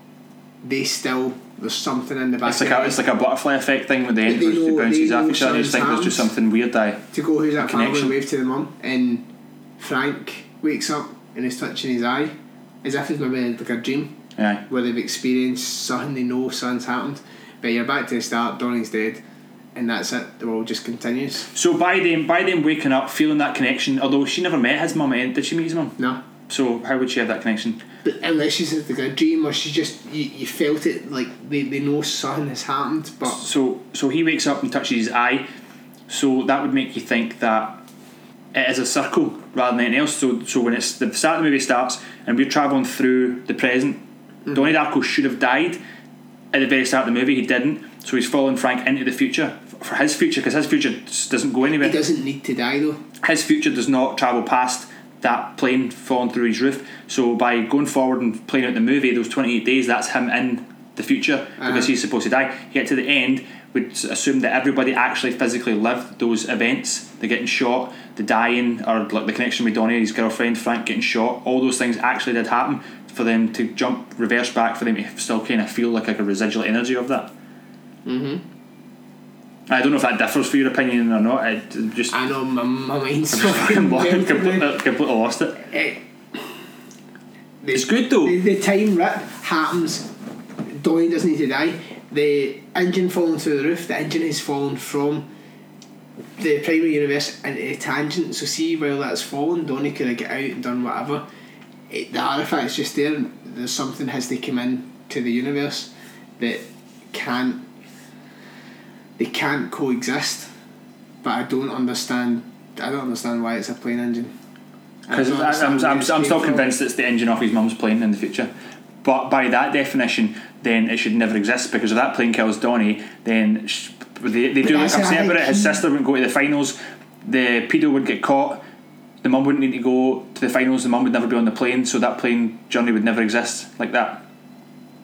they still there's something in the back It's like a, it's like a butterfly effect thing with the end she know- bounces off each other. You just think there's just something weird there. to go who's that family Connection. wave to the mum and Frank wakes up and is touching his eye as if it's maybe like a dream Yeah. where they've experienced something they know something's happened but you're back to the start Donnie's dead and that's it the world just continues So by them, by them waking up, feeling that connection, although she never met his mum, eh, did she meet his mum? no So how would she have that connection? but unless she's like a dream or she just you, you felt it like they, they know something has happened but So so he wakes up and touches his eye. So that would make you think that it is a circle rather than anything else. So so when it's the start of the movie starts and we're travelling through the present, Donnie Darko should have died at the very start of the movie. He didn't. So he's following Frank into the future for his future because his future doesn't go anywhere. he doesn't need to die though his future does not travel past that plane falling through his roof. So by going forward and playing out the movie, those twenty eight days, that's him in the future because Uh-huh. he's supposed to die. You get to the end, we'd assume that everybody actually physically lived those events. The getting shot, the dying, or like the connection with Donnie, his girlfriend Frank getting shot. All those things actually did happen for them to jump reverse back for them to still kind of feel like, like a residual energy of that. mm-hmm. I don't know if that differs for your opinion or not. I just I know my, my mind's fucking fucking completely, completely lost it. Eh, the- It's good though. The, the time rip happens. Donnie doesn't need to die. The engine falling through the roof. The engine is fallen from the primary universe into a tangent. So see while that's fallen, Donnie could have got out and done whatever. It, the artifact's just there. There's something has to come in to the universe that can't. They can't coexist. But I don't understand. I don't understand why it's a plane engine. Because I'm, I'm, I'm, I'm still convinced it's the engine off his mum's plane in the future. But by that definition, then it should never exist because if that plane kills Donnie, then sh- they, they do like that's I'm saying I about it. His sister wouldn't go to the finals, the pedo would get caught, the mum wouldn't need to go to the finals, the mum would never be on the plane, so that plane journey would never exist like that.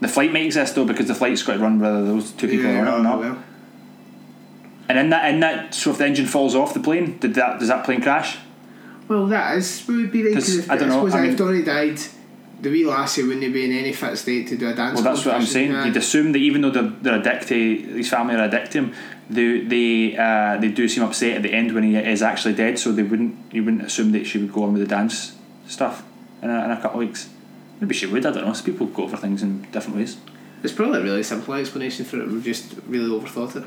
The flight might exist though because the flight's got to run whether those two people Yeah, are on or not. well. And in that, in that, so if the engine falls off the plane, did that does that plane crash? Well, that is would be like 'Cause if, I don't know, suppose I if mean- Donnie died, the wee lassie wouldn't be in any fit state to do a dance. Well, that's what I'm saying. You'd assume that even though they're, they're a dick to his family are addicted to him, they they uh, they do seem upset at the end when he is actually dead. So they wouldn't you wouldn't assume that she would go on with the dance stuff in a, in a couple of weeks. Maybe she would. I don't know. So people go for things in different ways. It's probably a really simple explanation for it. We've just really overthought it.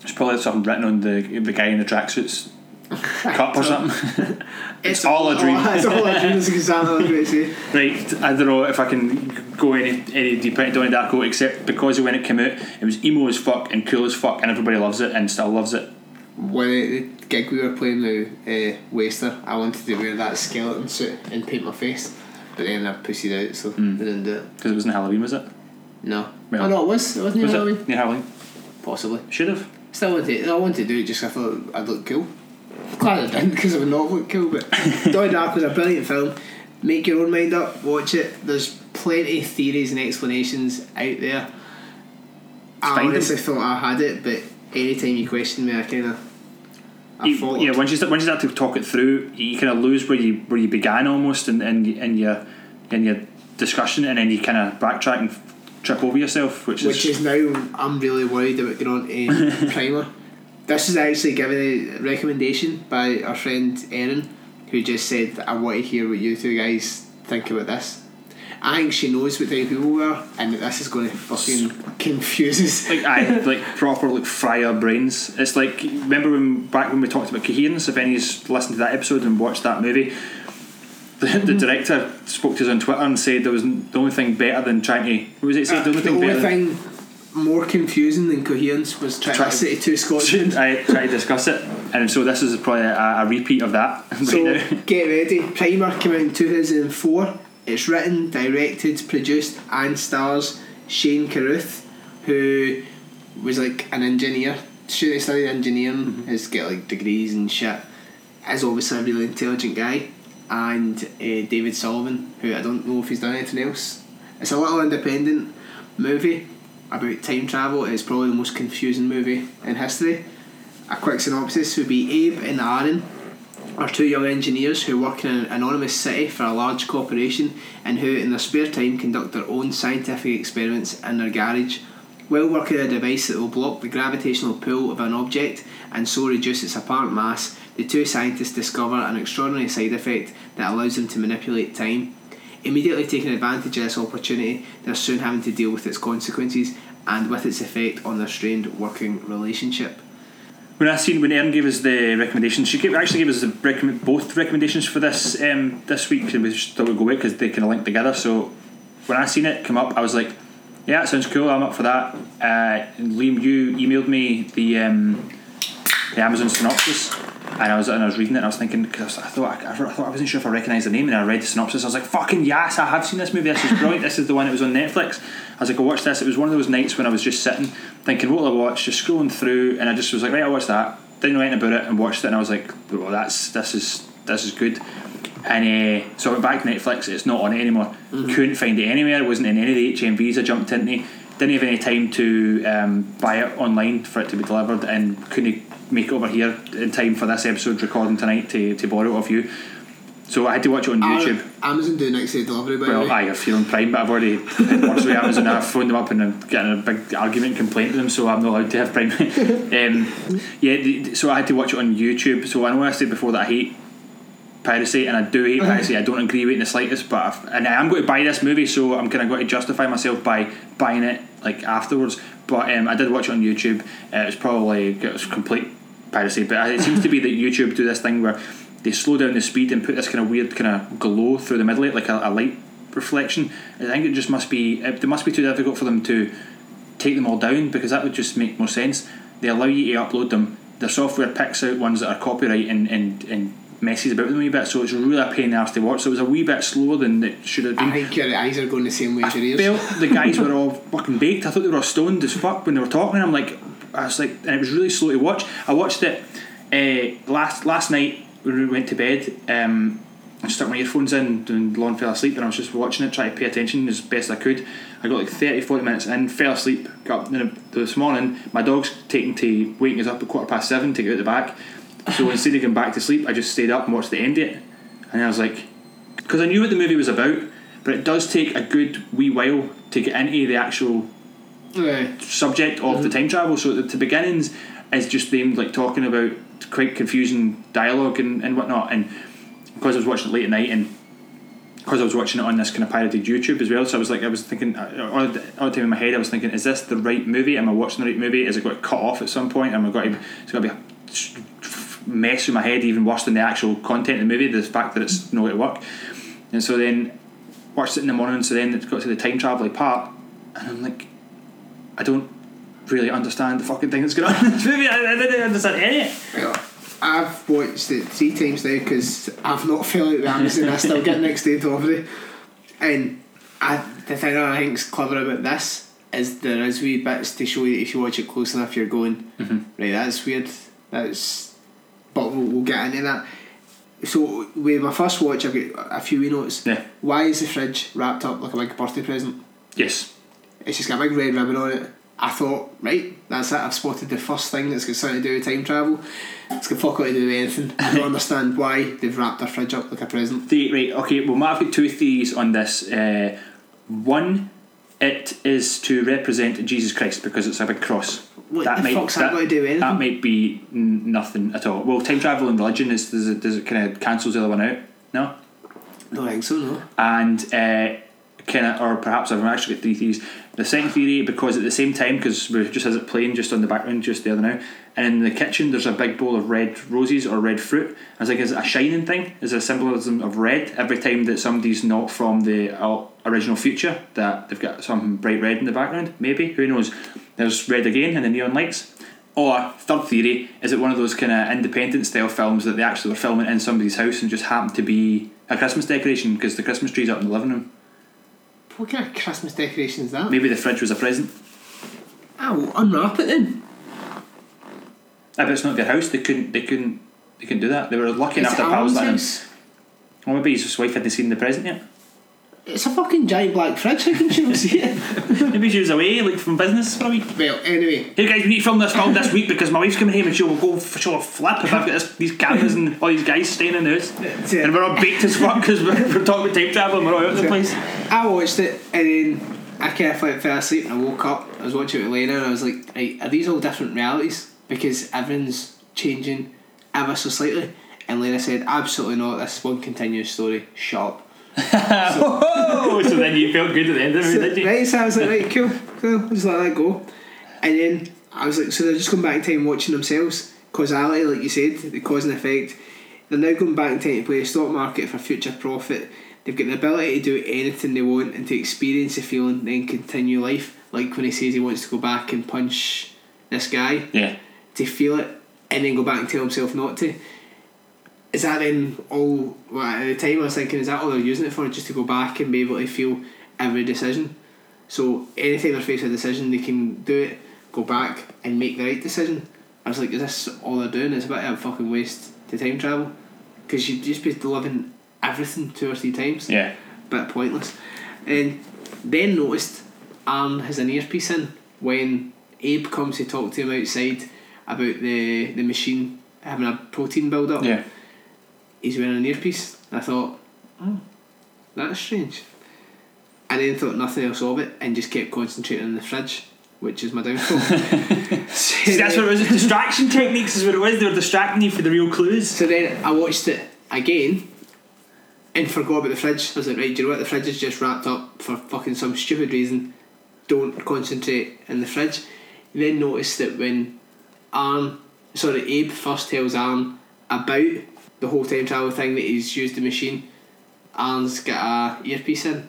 There's probably something written on the the guy in the tracksuits cup or something. it's all a dream. It's all a dream. That's exactly what I was going to say. Right, I don't know if I can go any any deeper into Donnie Darko except because when it came out, it was emo as fuck and cool as fuck, and everybody loves it and still loves it. When it, the gig we were playing the uh, Waster, I wanted to wear that skeleton suit and paint my face, but then I pussied out, so Hmm. I didn't do it. Because it wasn't Halloween, was it? No. Well, oh no, it was. It wasn't Was Neil it Halloween. near Halloween? Possibly. Should have. Still wanted. I wanted to do it just I thought I'd look cool. Glad I didn't because I would not look cool. But Donnie Darko was a brilliant film. Make your own mind up. Watch it. There's plenty of theories and explanations out there. I Find them. honestly thought I had it, but anytime you question me, I kind of. I You- yeah, once you start, once you start to talk it through, you kind of lose where you where you began almost in in, in your in your discussion, and then you kind of backtrack and trip over yourself, which, which is, is now I'm really worried about going on to Primer. This is actually given a recommendation by our friend Erin, who just said, "I want to hear what you two guys think about this." I think she knows what type of people we are, and that this is going to fucking confuse us. like I like proper like fry our brains. It's like remember when back when we talked about coherence. If anybody's listened to that episode and watched that movie, the, the mm-hmm. director spoke to us on Twitter and said there was the only thing better than trying to. What was it? Said the only uh, the thing only better. than, thing more confusing than coherence was trying Try- Tricity to Scotland. I tried to discuss it, and so this is probably a, a repeat of that right So now. get ready. Primer came out in 2004. It's written, directed, produced, and stars Shane Carruth, who was like an engineer. Student studied engineering, mm-hmm. has got like degrees and shit. Is obviously a really intelligent guy. And uh, David Sullivan, who I don't know if he's done anything else. It's a little independent movie about time travel. It's probably the most confusing movie in history. A quick synopsis would be Abe and Aaron are two young engineers who work in an anonymous city for a large corporation and who, in their spare time, conduct their own scientific experiments in their garage. While working on a device that will block the gravitational pull of an object and so reduce its apparent mass, the two scientists discover an extraordinary side effect that allows them to manipulate time. Immediately taking advantage of this opportunity, they're soon having to deal with its consequences and with its effect on their strained working relationship. When I seen when Erin gave us the recommendations, she gave, actually gave us the both recommendations for this um, this week, and we just thought we'd go with because they kind of link together. So when I seen it come up, I was like, "Yeah, it sounds cool. I'm up for that." Uh, Liam, you emailed me the um, the Amazon synopsis, and I was and I was reading it. and I was thinking because I thought I, I thought I wasn't sure if I recognised the name, and I read the synopsis. I was like, "Fucking yes, I have seen this movie. This is brilliant. this is the one that was on Netflix." I was like, "I watched this." It was one of those nights when I was just sitting thinking, "What will I watch?" Just scrolling through, and I just was like, "Right, I'll watch that." Didn't know anything about it, and watched it, and I was like, "Well, that's this is this is good." And uh, so I went back to Netflix. It's not on it anymore. Couldn't find it anywhere. It wasn't in any of the HMVs I jumped into. Didn't have any time to um, buy it online for it to be delivered, and couldn't make it over here in time for this episode recording tonight to, to borrow it off you. So I had to watch it on YouTube. Amazon do next day delivery, by the Well, way. I if you're on Prime, but I've already had with Amazon. I've phoned them up and I'm getting a big argument and complaint to them, so I'm not allowed to have Prime. um, yeah, so I had to watch it on YouTube. So I know I said before that I hate piracy, and I do hate piracy. I don't agree with it in the slightest, but I've, and I am going to buy this movie, so I'm kind of going to justify myself by buying it like afterwards. But um, I did watch it on YouTube. Uh, it's probably it was complete piracy, but it seems to be that YouTube do this thing where they slow down the speed and put this kind of weird kind of glow through the middle it, like a, a light reflection. I think it just must be it, it must be too difficult for them to take them all down because that would just make more sense. They allow you to upload them. The software picks out ones that are copyright and, and, and messes about them a wee bit, so it's really a pain in the arse to watch. So it was a wee bit slower than it should have been. I think your eyes are going the same way as your ears. felt the guys were all fucking baked. I thought they were all stoned as fuck when they were talking. I'm like, I was like, and it was really slow to watch. I watched it uh, last last night when we went to bed. Um, I stuck my earphones in and Lon fell asleep, and I was just watching it, trying to pay attention as best I could. I got like 30, 40 minutes in, fell asleep. Got up this morning. My dog's taking to waking us up at quarter past seven to get out the back. So instead of going back to sleep, I just stayed up and watched the end of it. And I was like, because I knew what the movie was about, but it does take a good wee while to get into the actual Aye. subject of the time travel. So the, the beginnings is just them like talking about quite confusing dialogue and, and whatnot. And because I was watching it late at night and because I was watching it on this kind of pirated YouTube as well, so I was like, I was thinking, uh, all the, all the time in my head, I was thinking, is this the right movie? Am I watching the right movie? Is it got to cut off at some point? Am I got to? It's got to be a mess with my head, even worse than the actual content of the movie. The fact that it's not to work. And so then watched it in the morning. So then it got to the time traveling part, and I'm like, I don't really understand the fucking thing that's going on in this movie. I, I didn't understand any it. I've watched it three times now because I've not fell out with Amazon. I still get next day delivery. And I, the thing that I think's clever about this is there is wee bits to show you if you watch it close enough you're going Mm-hmm. right that's weird that's but we'll, we'll get into that so with my first watch I've got a few wee notes Yeah. why is the fridge wrapped up like a big birthday present Yes. it's just got a big red ribbon on it I thought right that's it I've spotted the first thing that's got something to do with time travel it's got fuck all to do with anything I don't understand why they've wrapped their fridge up like a present The, right, okay, well, I've got two theories on this. Uh, one, it is to represent Jesus Christ because it's a big cross. What the fuck's that got to do anything? That might be n- nothing at all. Well, time travel and religion is does it, does it kind of cancels the other one out? No, don't think so no and uh, kind of, or perhaps I've actually got three theories. The second theory, because at the same time, because we just has it playing just on the background just the other now, and in the kitchen there's a big bowl of red roses or red fruit. I was like, is it a shining thing? Is it a symbolism of red every time that somebody's not from the uh, original future that they've got something bright red in the background? Maybe who knows? There's red again in the neon lights. Or third theory is it one of those kind of independent style films that they actually were filming in somebody's house and just happened to be a Christmas decoration because the Christmas tree's up in the living room. what kind of Christmas decoration is that Maybe the fridge was a present. oh unwrap it then Ah, but it's not their house. They couldn't. They couldn't. They couldn't do that. They were lucky enough to pals Alan's let him. house. Well, maybe his wife hadn't seen the present yet. It's a fucking giant black fridge. How can she not see it? maybe she was away, like from business for a week. well, anyway, Hey guys, we need to film this film this week because my wife's coming home and she'll go f- she'll flip if I've got this, these cameras and all these guys staying in the house. it. And we're all baked as fuck because we're, we're talking about time travel and we're all out of the place. I watched it and then I kind of fell, fell asleep and I woke up. I was watching it with Lena and I was like, right, are these all different realities? Because everyone's changing ever so slightly. And Lena said, absolutely not. This is one continuous story. Shut Oh, so then you felt good at the end of it, So, did you? right, so I was like, right, cool, cool, just let that go. And then I was like, so they're just going back in time watching themselves. Causality, like you said, the cause and effect. They're now going back in time to play the stock market for future profit. They've got the ability to do anything they want and to experience the feeling, then continue life. Like when he says he wants to go back and punch this guy, Yeah. to feel it and then go back and tell himself not to. Is that then all? Well, at the time I was thinking, is that all they're using it for? Just to go back and be able to feel every decision. So anything they're faced with a decision, they can do it, go back and make the right decision. I was like, is this all they're doing? It's a bit of a fucking waste to time travel because you'd just be living everything two or three times. Yeah. Bit pointless. And then noticed Arn has an earpiece in when Abe comes to talk to him outside about the, the machine having a protein build up. Yeah. He's wearing an earpiece. I thought, hmm, oh, that's strange. And then thought nothing else of it and just kept concentrating on the fridge, which is my downfall. See, that's what it was. Distraction techniques is what it was. They were distracting you for the real clues. So then I watched it again and forgot about the fridge. I was like, right, do you know what? The fridge is just wrapped up for fucking some stupid reason. Don't concentrate in the fridge. And Then noticed that when Arn, sorry, Abe first tells Arn about the whole time travel thing that he's used the machine, Arn's got a earpiece in.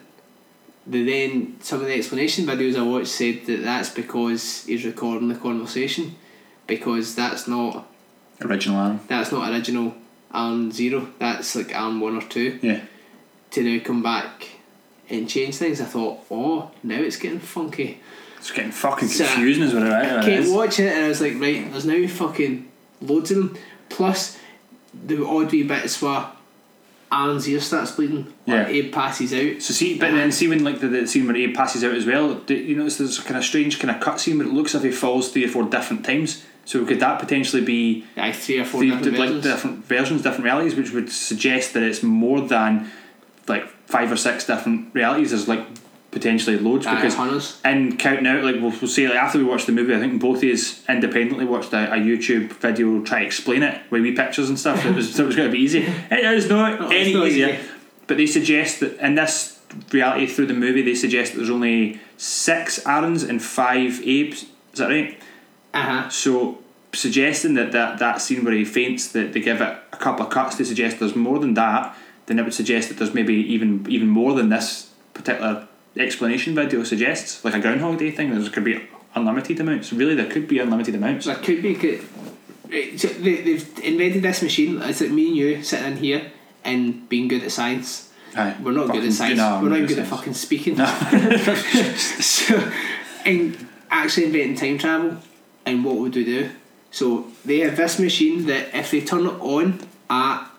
The then some of the explanation videos I watched said that that's because he's recording the conversation, because that's not Original Aaron. that's not original Arm Zero. That's like Arm One or Two. Yeah. To now come back and change things, I thought, oh, now it's getting funky. It's getting fucking So, confusing, is what it what it Kept watching it and I was like, right, there's now fucking loads of them. Plus the odd wee bits where Aaron's ear starts bleeding. Yeah. Abe passes out. So see, but then see when like the, the scene where Abe passes out as well. Do you notice there's a kind of strange kind of cut scene where it looks as if he falls three or four different times. So could that potentially be Aye, three or four three, different like versions. different versions, different realities, which would suggest that it's more than like five or six different realities. There's like potentially loads Aye, because hunters. and counting out like we'll, we'll say like after we watched the movie, I think both of us independently watched a, a YouTube video try to explain it with wee pictures and stuff. It was it was going to be easy. It is not No, any not easier. easy. But they suggest that in this reality through the movie, they suggest that there's only six Aarons and five Abes. Is that right? Uh huh. So suggesting that, that that scene where he faints, that they give it a couple of cuts to suggest there's more than that, then it would suggest that there's maybe even even more than this particular explanation video suggests, like a Groundhog Day thing. There could be unlimited amounts. Really, there could be unlimited amounts. It could be good. Right, eh, so they, they've invented this machine. It's like me and you sitting in here and being good at science. Aye, We're not good at science. no, um, We're not good at fucking speaking. so, and actually inventing time travel and what would we do? So they have this machine that if they turn it on at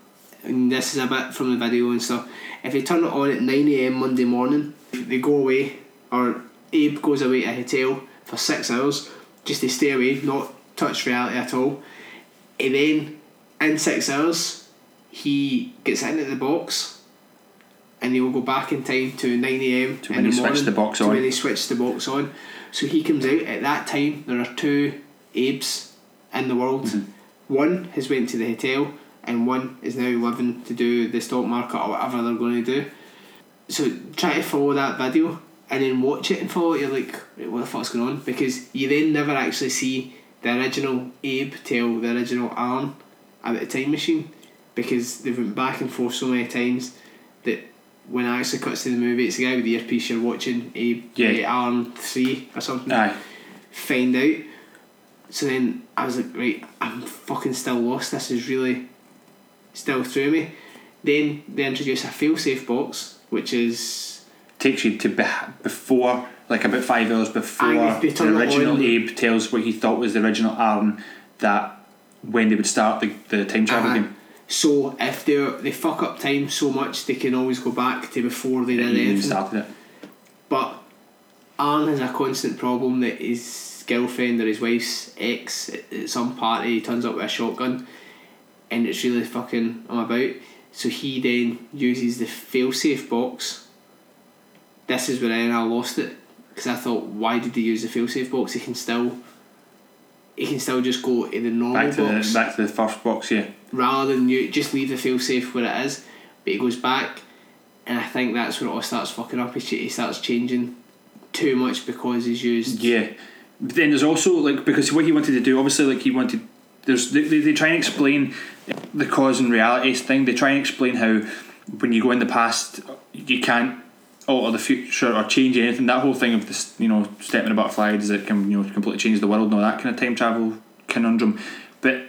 and this is a bit from the video and stuff, if they turn it on at 9am Monday morning, they go away or Abe goes away to a hotel for six hours just to stay away, not touch reality at all. And then in six hours he gets into the box and he will go back in time to 9am To when in he the switched morning the box to on. when he switched the box on. So he comes out at that time. There are two Abes in the world. Mm-hmm. One has went to the hotel, and one is now living to do the stock market or whatever they're going to do. So try to follow that video and then watch it and follow it. You're like, "Right, what the fuck's going on? Because you then never actually see the original Abe tell the original Aaron about the time machine because they've went back and forth so many times that when it actually cuts to the movie, it's the guy with the earpiece you're watching Abe Yeah. uh, Aaron three or something Aye. find out. So then I was like, right, I'm fucking still lost. This is really still through me. Then they introduce a fail-safe box, which is Takes you to be- before, like about five hours before Aye, the original. Abe tells what he thought was the original Aaron that when they would start the, the time travel uh, game. so if they they fuck up time so much, they can always go back to before they did anything. started it. But Aaron has a constant problem that his girlfriend or his wife's ex at some party turns up with a shotgun and it's really fucking I'm about. So he then uses the failsafe box. This is where I lost it because I thought, why did he use the failsafe box? He can still, he can still just go to the normal Back to box the back to the first box, yeah. rather than you just leave the failsafe where it is. But he goes back, and I think that's where it all starts fucking up. He, he starts changing too much because he's used. Yeah. But then there's also like because what he wanted to do, obviously, like he wanted. There's they, they, they try and explain the cause and reality thing. They try and explain how when you go in the past, you can't alter the future or change anything. That whole thing of this, you know, step in a butterfly does it can you know completely change the world and all that kind of time travel conundrum. But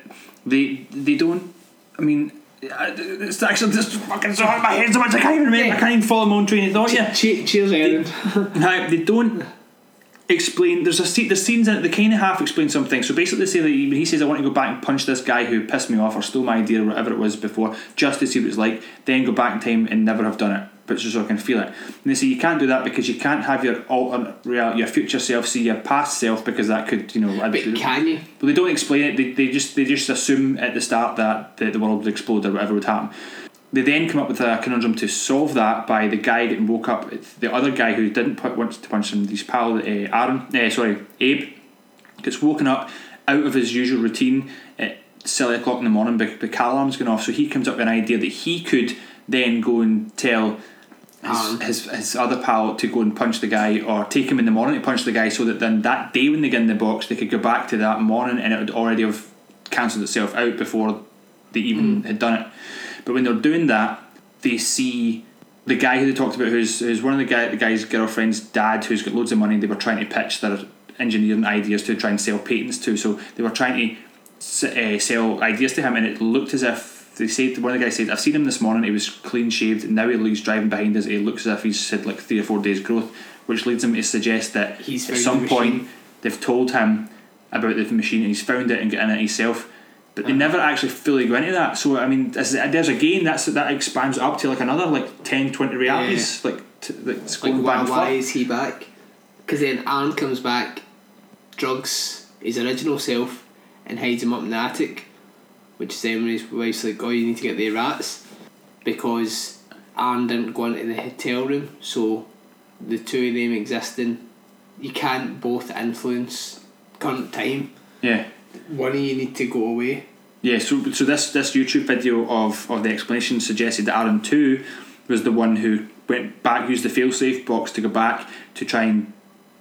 they they don't. I mean. It's actually just fucking so hard in my head so much I can't even remember. I can't even follow my own train of thought. Yeah, Che- cheers, Aaron. now they don't explain. There's a scene. There's scenes in it. They kind of half explain something. So basically, they say that he, he says, "I want to go back and punch this guy who pissed me off or stole my idea or whatever it was before, just to see what it's like." Then go back in time and never have done it, but just so I can feel it. And they say you can't do that because you can't have your alternate reality, your future self, see your past self because that could, you know. But can you? But they don't explain it. They, they just they just assume at the start that the, the world would explode or whatever would happen. They then come up with a conundrum to solve that by the guy getting woke up. The other guy who didn't put, want to punch him, his pal uh, Aaron, uh, sorry, Abe, gets woken up out of his usual routine at silly o'clock in the morning. But the car alarm's going off, so he comes up with an idea that he could then go and tell his, his, his other pal to go and punch the guy or take him in the morning to punch the guy so that then that day when they get in the box they could go back to that morning and it would already have cancelled itself out before they even had done it but when they're doing that they see the guy who they talked about who's, who's one of the, guy, the guy's girlfriend's dad who's got loads of money they were trying to pitch their engineering ideas to try and sell patents to. So they were trying to uh, sell ideas to him and it looked as if they said one of the guys said I've seen him this morning he was clean shaved now he's driving behind us he looks as if he's had like three or four days growth which leads him to suggest that He's at some point they've told him about the machine and he's found it and got in it himself but they never actually fully go into that so I mean there's again that's that expands up to like another like 10 20 realities like t- Like, going why, why is he back? Because then Aaron comes back, drugs his original self, and hides him up in the attic. Which is then when his wife's like, "Oh, you need to get the rats," because Aaron didn't go into the hotel room, so the two of them existing, you can't both influence current time. yeah One of you need to go away. Yeah, so so this this YouTube video of, of the explanation suggested that Aaron two was the one who went back, used the failsafe box to go back to try and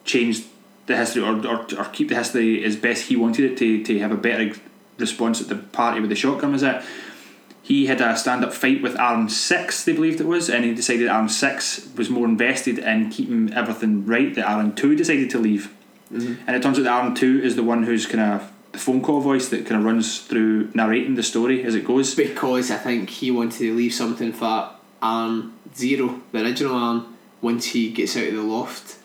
change the history or, or, or keep the history as best he wanted it to, to have a better response at the party with the shotgun was it. He had a stand up fight with Aaron six, they believed it was, and he decided Aaron six was more invested in keeping everything right that Aaron two decided to leave. Mm-hmm. And it turns out that Aaron two is the one who's kind of the phone call voice that kind of runs through narrating the story as it goes. Because I think he wanted to leave something for Aaron Zero, the original Aaron, once he gets out of the loft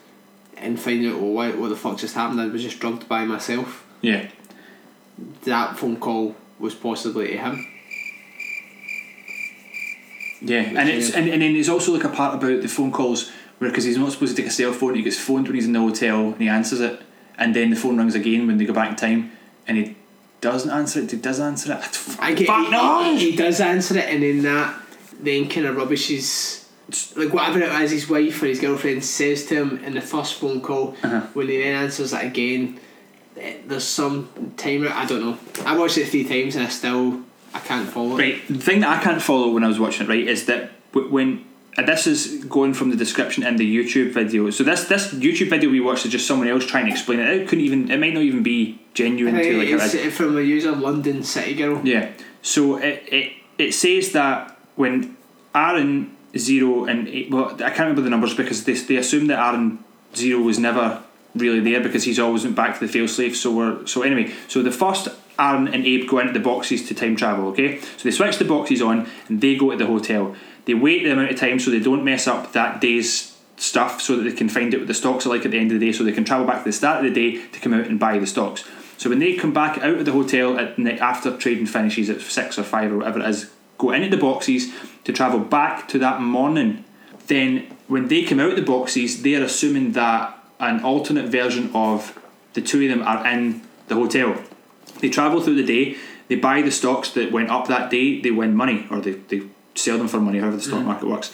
and find out oh, what what the fuck just happened. I was just drugged by myself. Yeah. That phone call was possibly to him. Yeah, and it's and, and then there's also like a part about the phone calls where because he's not supposed to take a cell phone, he gets phoned when he's in the hotel and he answers it, and then the phone rings again when they go back in time, and he doesn't answer it. He does answer it. I get Fuck he, no! he does answer it, and then that then kind of rubbishes. Like whatever it is his wife or his girlfriend says to him in the first phone call, Uh-huh. when he then answers it again, eh, there's some timer. I don't know. I watched it three times and I still I can't follow. it. Right, the thing that I can't follow when I was watching it, right, is that when and this is going from the description in the YouTube video. So this this YouTube video we watched is just someone else trying to explain it. It couldn't even. It might not even be genuine to like it is. from a user London City Girl. Yeah. So it, it it says that when Aaron zero and eight, well, I can't remember the numbers because they they assume that Aaron zero was never really there because he's always went back to the failsafe. So we're so anyway. So the first Aaron and Abe go into the boxes to time travel. Okay. So they switch the boxes on and they go to the hotel. They wait the amount of time so they don't mess up that day's stuff so that they can find out what the stocks are like at the end of the day so they can travel back to the start of the day to come out and buy the stocks. So when they come back out of the hotel at night after trading finishes at six or five or whatever it is, go into the boxes to travel back to that morning. Then when they come out of the boxes, they are assuming that an alternate version of the two of them are in the hotel. They travel through the day, they buy the stocks that went up that day, they win money, or they, they sell them for money, however the stock mm-hmm. market works.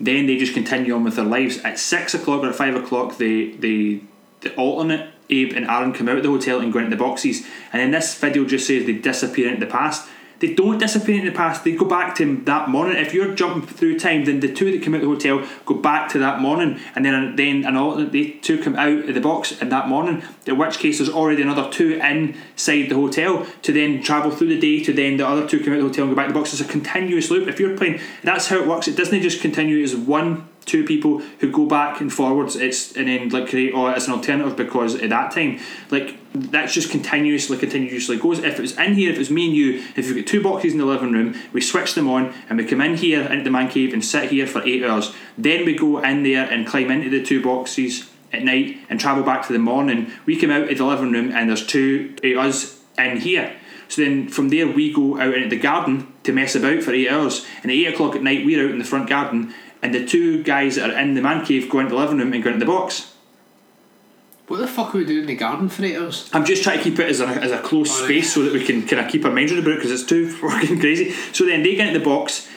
Then they just continue on with their lives. At six o'clock or at five o'clock, they, they the alternate Abe and Aaron come out of the hotel and go into the boxes. And then this video just says they disappear into the past. They don't disappear into the past. They go back to that morning. If you're jumping through time, then the two that come out of the hotel go back to that morning, and then then an alternate they two come out of the box in that morning. In which case, there's already another two inside the hotel to then travel through the day to then the other two come out of the hotel and go back to the box. It's a continuous loop. If you're playing, that's how it works. It doesn't just continue as one two people who go back and forwards it's and then like create or it's an alternative because at that time. Like that's just continuously continuously goes. If it was in here if it was me and you if you've got two boxes in the living room we switch them on and we come in here into the man cave and sit here for eight hours. Then we go in there and climb into the two boxes at night and travel back to the morning. We come out of the living room and there's two of us in here. So then from there we go out into the garden to mess about for eight hours. And at eight o'clock at night we're out in the front garden and the two guys that are in the man cave go into the living room and go into the box. What the fuck are we doing in the garden for eight hours? I'm just trying to keep it as a, as a close Oh, space so that we can kind of keep our minds on about it because it's too fucking crazy. So then they get into the box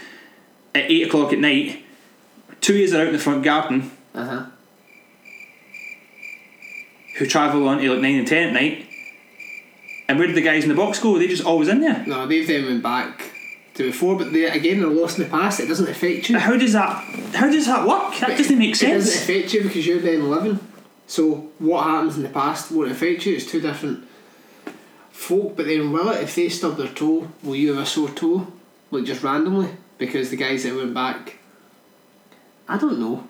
at 8 o'clock at night. Two years are out in the front garden Uh huh. who travel on to like 9 and 10 at night. And where did the guys in the box go? Are they just always in there? No, they've then went back to before, but they again they're lost in the past. It doesn't affect you. How does that how does that work? That doesn't make sense. It doesn't affect you because you're then living. So what happens in the past won't affect you. It's two different folk. But then will it? If they stub their toe, will you have a sore toe? Like just randomly? Because the guys that went back. I don't know.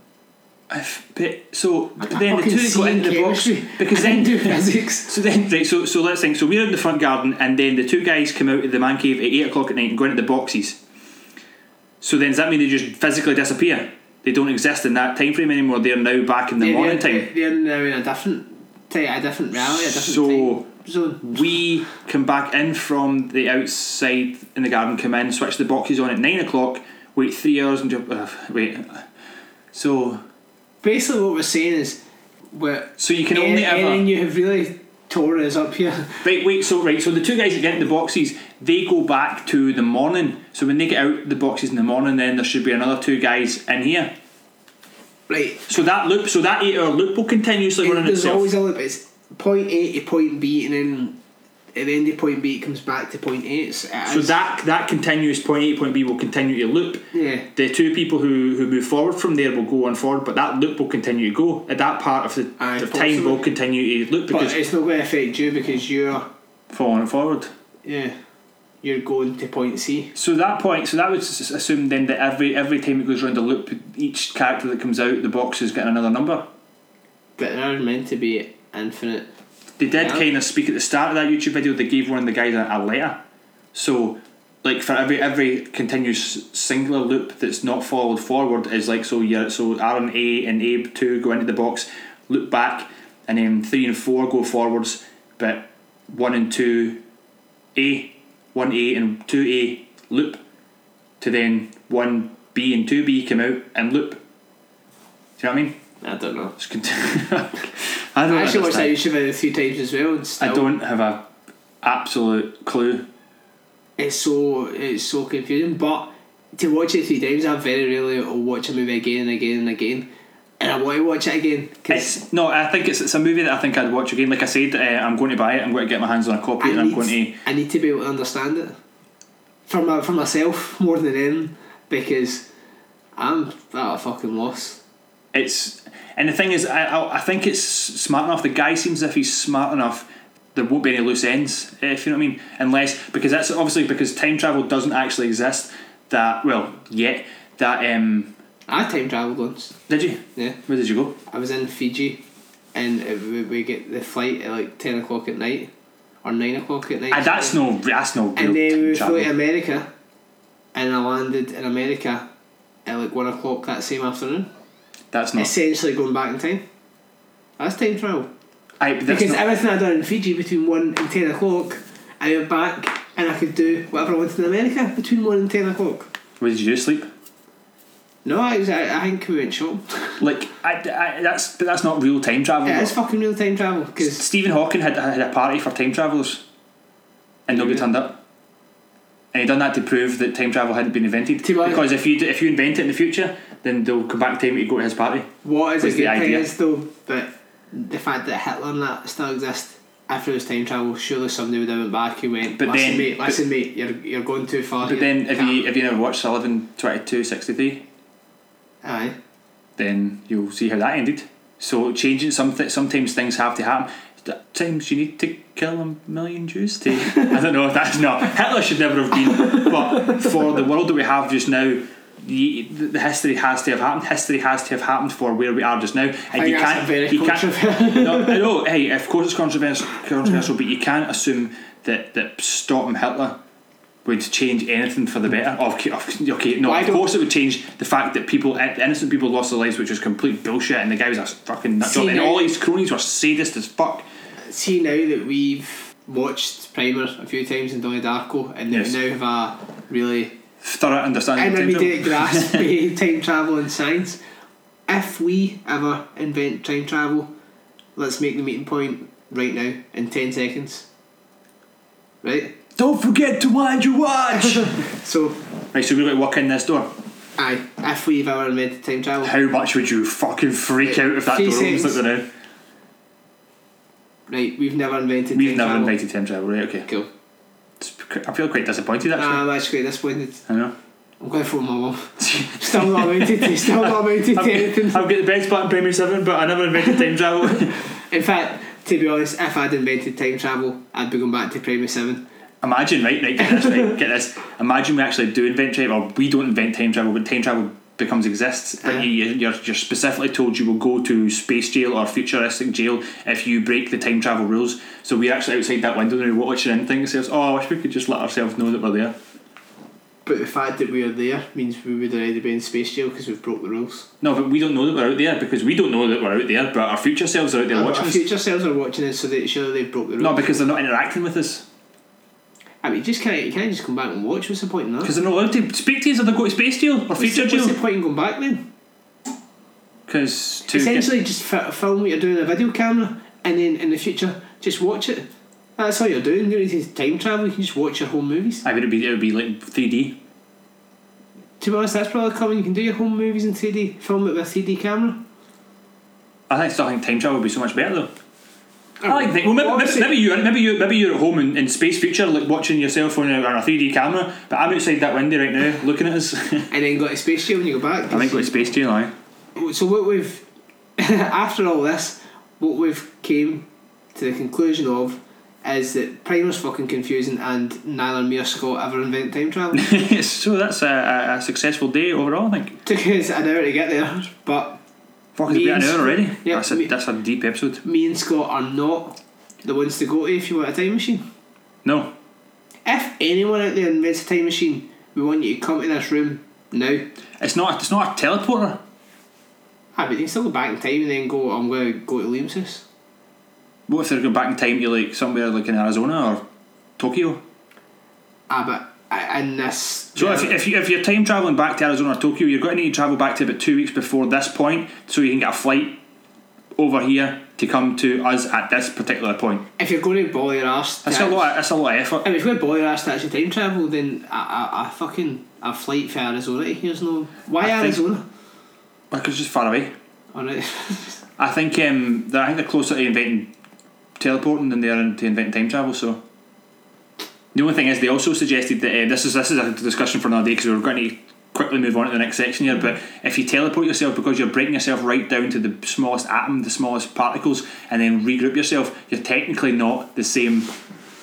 If, but, so I then the two go into the box because then do physics. So then, right, so so let's think. So we're in the front garden, and then the two guys come out of the man cave at eight o'clock at night and go into the boxes. So then, does that mean they just physically disappear? They don't exist in that time frame anymore. They're now back in the morning they're, time. They're now in a different, ti- a different reality, a different So- time zone. We come back in from the outside in the garden, come in, switch the boxes on at nine o'clock, wait three hours and jump. Uh, wait. So Basically, what we're saying is, we're, so you can only ever. and you have really tore us up here. Right, wait, so right, so the two guys that get the boxes, they go back to the morning. So when they get out the boxes in the morning, then there should be another two guys in here. Right. So that loop, so that eight hour loop will continuously run in There's itself. always a loop. It's point A to point B, and then at the end of point B, it comes back to point A. It's, it so that that continuous point A point B will continue to loop. Yeah. The two people who, who move forward from there will go on forward, but that loop will continue to go. At that part of the, Aye, the time will continue to loop But because it's not going to affect you because you're, following forward. yeah, you're going to point C. So that point, so that would assume then that every every time it goes around the loop, each character that comes out the box is getting another number. But they're meant to be infinite. They did Yeah. kind of speak at the start of that YouTube video. They gave one of the guys a, a letter. So, like for every every continuous singular loop that's not followed forward is like so. Yeah, so Aaron A and Abe two go into the box. loop back, and then three and four go forwards, but one and two A, one A and two A loop, to then one B and two B come out and loop. Do you know what I mean? I don't know. I don't I actually watched that. YouTube video a few times as well. And still, I don't have a absolute clue. It's so it's so confusing. But to watch it three times, I very rarely will watch a movie again and again and again, and I want to watch it again because It's no, I think it's it's a movie that I think I'd watch again. Like I said, uh, I'm going to buy it. I'm going to get my hands on a copy, I and I'm going to. I need to be able to understand it for my for myself more than anything because I'm at a fucking loss. It's and the thing is, I I, I think it's smart enough. The guy seems as if he's smart enough. There won't be any loose ends, if you know what I mean. Unless because that's obviously because time travel doesn't actually exist. That well, yet that um, I time travelled once. did you? Yeah, Where did you go? I was in Fiji, and it, we, we get the flight at like ten o'clock at night or nine o'clock at night. Ah, that's no, that's no And then we flew to. America, and I landed in America at like one o'clock that same afternoon. That's not. Essentially going back in time. That's time travel. I, Because not, everything I done in Fiji between one and ten o'clock, I went back and I could do whatever I wanted in America between one and ten o'clock. Where did you? Sleep? No, I, was- I, I think we went shop. Like I, I, that's but that's not real time travel. It though. is fucking real time travel because Stephen Hawking had, had a party for time travellers and nobody Yeah. turned up. And he'd done that to prove that time travel hadn't been invented. Because if you if you invent it in the future, then they'll come back in time to go to his party. what is a good thing idea. is though, but the fact that Hitler and that still exist after his time travel, surely somebody would have went back and went, But listen then- mate, but- listen mate, you're you're going too far. But then if you if you never watched eleven twenty two sixty three, aye. then you'll see how that ended. So changing something sometimes things have to happen. Times you need to kill a million Jews to I don't know if that's not Hitler should never have been but for the world that we have just now the, the history has to have happened. History has to have happened for where we are just now, and you can't. very you can't. no, know. Hey, of course it's controversial, controversial, but you can't assume that that stopping Hitler would change anything for the better. Okay, okay no, Why of course it would change the fact that people, eh, innocent people, lost their lives, which was complete bullshit, and the guy was a fucking nut See, job, and all his cronies were sadist as fuck. See now that we've watched Primer a few times in Donnie Darko and that Yes. we now have a really Thorough understanding. of time intermediate travel. grasp time travel and science. If we ever invent time travel, let's make the meeting point right now in 10 seconds. Right? Don't forget to wind your watch. So, right, so we're going to walk in this door. aye, if we've ever invented time travel, How much would you fucking freak Right, out if that three door opens like that now? right, we've never invented We've time never travel. invited time travel, right? Okay. Cool. I feel quite disappointed actually. Ah, I'm actually disappointed. I know. I'm going to phone my mum. Still not amounted to, still not amounted to anything. I've got the best part in Primary 7, but I never invented time travel. In fact, to be honest, if I'd invented time travel, I'd be going back to Primary 7. Imagine, right, right, get this, right, get this. Imagine we actually do invent time, or we don't invent time travel, but time travel becomes exists. But Uh-huh. you, you're, you're specifically told you will go to space jail or futuristic jail if you break the time travel rules. So we're actually outside that window and we're watching anything and says, "Oh, I wish we could just let ourselves know that we're there." But the fact that we are there means we would already be in space jail because we've broke the rules. No, but we don't know that we're out there because we don't know that we're out there, but our future selves are out there Our, watching our us. future selves are watching us so that surely they've broke the rules. No, because they're not interacting with us. I mean, just can't, you can't just come back and watch. What's the point in that? Because they're not allowed to speak to us if they go to space jail or What's, future the, what's the jail. point in going back then? Because to get, Essentially, just fi- film what you're doing in a video camera and then in the future, just watch it. That's all you're doing. You don't need to time travel, you can just watch your home movies. I mean, it'd be it would be like three D. To be honest, that's probably coming. You can do your home movies in 3D, film it with a 3D camera. I think still think time travel would be so much better though. I like think, well maybe, maybe, Obviously- maybe you maybe you maybe you're at home in, in space future like watching your cell phone on a three D camera, but I'm outside that window right now looking at us. I and then go to space jail when you go back. I think go to space jail now. So what we've after all this, what we've came to the conclusion of is that Primer's fucking confusing and neither me or Scott ever invent time travel. so that's a, a, a successful day overall. I think. Took us an hour to get there, but Fuck, it's Me been an hour already. Yeah, that's a me- that's a deep episode. me and Scott are not the ones to go to if you want a time machine. No, If anyone out there invents a time machine, we want you to come to this room now. it's not. It's not a teleporter. Ah, but you can still go back in time and then go. I'm going to go to Liam's house. What if they're going back in time to like somewhere like in Arizona or Tokyo? Ah, but in this. So if, if, you, if you're time travelling back to Arizona or Tokyo, you're going to need to travel back to about two weeks before this point so you can get a flight over here to come to us at this particular point. if you're going to ball your ass, That's a lot. That's a lot of effort. If you're going to ball your ass to actually time travel, then a, a, a fucking a flight for Arizona. Here's no. Why I think- Arizona? Because it's just far away. Alright. I think um, they're, I think they're closer to inventing teleporting than they are to inventing time travel. So the only thing is, they also suggested that uh, this is this is a discussion for another day because we're going to quickly move on to the next section here. But if you teleport yourself because you're breaking yourself right down to the smallest atom, the smallest particles, and then regroup yourself, you're technically not the same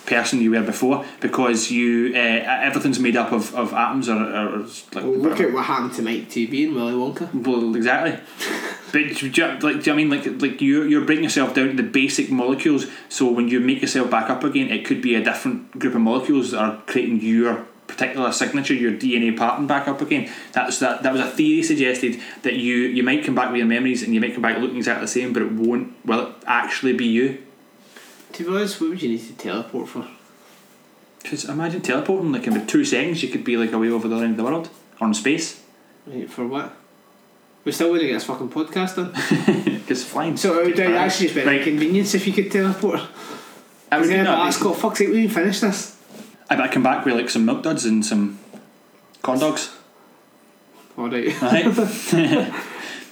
person you were before because you uh, everything's made up of, of atoms or, or like well, look at what happened to Mike Teavee and Willy Wonka. well, exactly. But do you, like, do you I mean like like you you're breaking yourself down to the basic molecules. So when you make yourself back up again, it could be a different group of molecules that are creating your particular signature, your DNA pattern back up again. That's that. That was a theory suggested that you you might come back with your memories and you might come back looking exactly the same, but it won't. Will it actually be you? To be honest, what would you need to teleport for? Because imagine teleporting like in about two seconds, you could be like away over the other end of the world or in space. Right, for what? We're still going to get this fucking podcast done. Because flying. So it would actually just be Right. convenience if you could teleport. I would Yeah, do but that. that's got fuck's sake, we didn't finish this. I bet I come back with like some milk duds and some corn dogs. Alright, Right.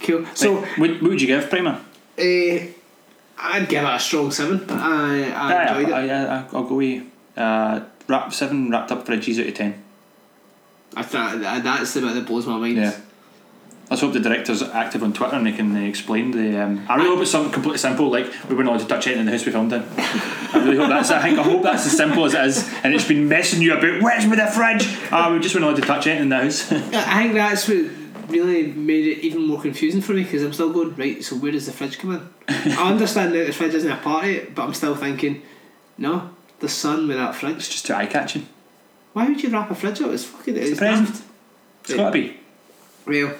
cool. So, what, what would you give Primer? uh, I'd give it a strong 7. I, I enjoyed I, it. I, I'll go with uh, wrap seven wrapped up for a G's out of ten. I thought that, that's the bit that blows my mind. Yeah. Let's hope the director's active on Twitter and they can uh, explain the. Um, I really hope it's something completely simple, like we weren't allowed to touch anything in the house we filmed in. I really hope that's. I think I hope that's as simple as it is, and it's been messing you about. Where's with the fridge? Ah, we just weren't allowed to touch anything in the house. I think that's what really made it even more confusing for me because I'm still going, right, so where does the fridge come in? I understand that the fridge isn't a part of it, but I'm still thinking, no, the sun with that it's just too eye catching. Why would you wrap a fridge up? It's fucking It's a it's present. It's got to be. Well,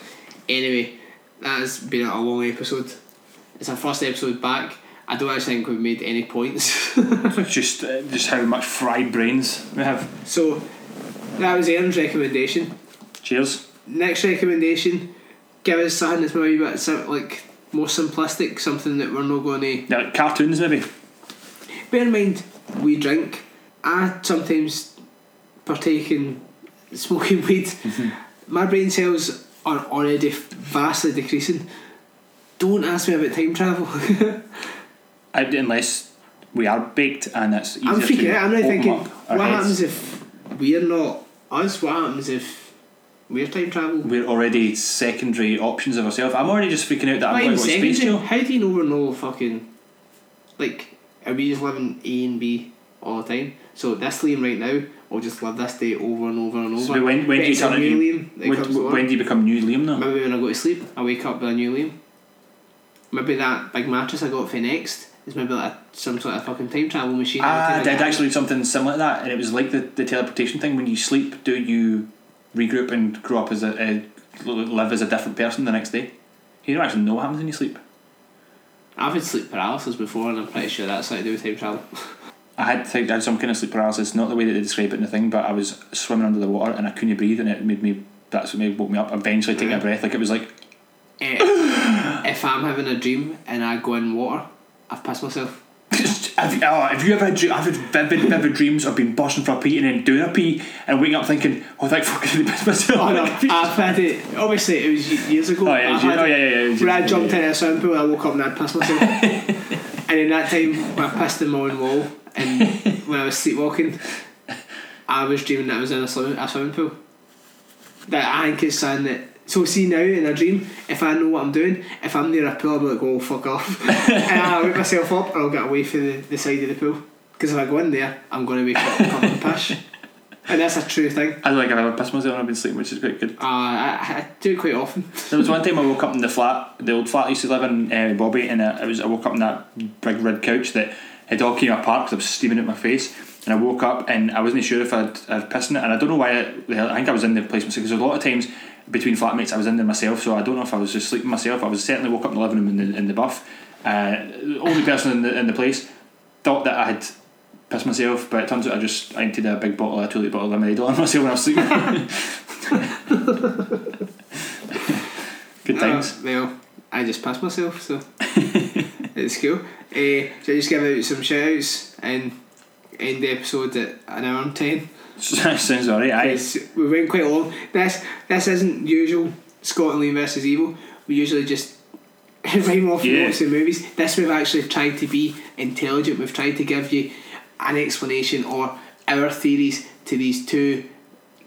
anyway, that has been a long episode. It's our first episode back. I don't actually think we've made any points. Just, uh, just how much fried brains we have. so, that was Aaron's recommendation. Cheers. Next recommendation, give us something that's maybe a bit sim- like more simplistic, something that we're not going to. Yeah, like cartoons maybe. Bear in mind, we drink. I sometimes partake in smoking weed. Mm-hmm. My brain cells are already vastly decreasing. Don't ask me about time travel. I, unless we are baked and it's easier I'm freaking out. I'm not thinking, what heads. happens if we're not us? What happens if we're time travel? we're already secondary options of ourselves. I'm already just freaking out that I'm going to space show. How do you know we're no fucking like? Are we just living A and B all the time? So this Liam right now will just live this day over and over and over. So when, when do you turn new Liam when, when do you become new Liam though? Maybe when I go to sleep, I wake up with a new Liam. Maybe that big mattress I got for next is maybe like some sort of fucking time travel machine. Ah, I did actually do something similar to that, and it was like the, the teleportation thing. When you sleep, do you regroup and grow up as a, a live as a different person the next day? You don't actually know what happens when you sleep. I've had sleep paralysis before, and I'm pretty sure that's something to do with time travel. I had, I had some kind of sleep paralysis, not the way that they describe it in the thing, but I was swimming under the water and I couldn't breathe, and it made me. That's what made woke me up. Eventually, taking a breath, like it was like Eh, if I'm having a dream and I go in water, I've pissed myself. Have, you, oh, have you ever had, I've had vivid, vivid dreams of being bursting for a pee and then doing a pee and waking up thinking, oh, thank fuck, I pissed myself. Oh no, I've had it. Obviously, it was years ago. Oh, yeah, it was I ye- had oh, yeah, yeah, yeah, When I jumped yeah, in a swimming pool, I woke up and I'd pissed myself. and in that time, when I pissed in my own wall, and when I was sleepwalking, I was dreaming that I was in a swimming, a swimming pool. That I think is something that. So see now in a dream, if I know what I'm doing, if I'm near a pool, I'll be like, "Oh fuck off," and I'll wake myself up, or I'll get away from the, the side of the pool. Because if I go in there, I'm going to wake up and and pish. And that's a true thing. I don't think I've ever pissed myself when I've been sleeping, which is quite good. Uh, I, I do it quite often. There was one time I woke up in the flat, the old flat I used to live in, uh, Bobby, and uh, I was I woke up in that big red couch that had all came apart because I was steaming out my face. And I woke up and I wasn't sure if I'd, I'd pissed in it, and I don't know why. I, I think I was in the placement because a lot of times between flatmates. I was in there myself, so I don't know if I was just sleeping myself. I was certainly woke up in the living room in the in the buff. Uh, the only person in the in the place thought that I had pissed myself, but it turns out I just emptied a big bottle, a two litre bottle of lemonade on myself when I was sleeping. Good times. Uh, well, I just passed myself, so it's cool. Uh, so I just give out some shout outs and end the episode at an hour and ten. Sounds alright. Aye. We went quite long. This this isn't usual Scott and Liam versus Evil. We usually just rhyme off Yeah. notes movies. This we've actually tried to be intelligent. We've tried to give you an explanation or our theories to these two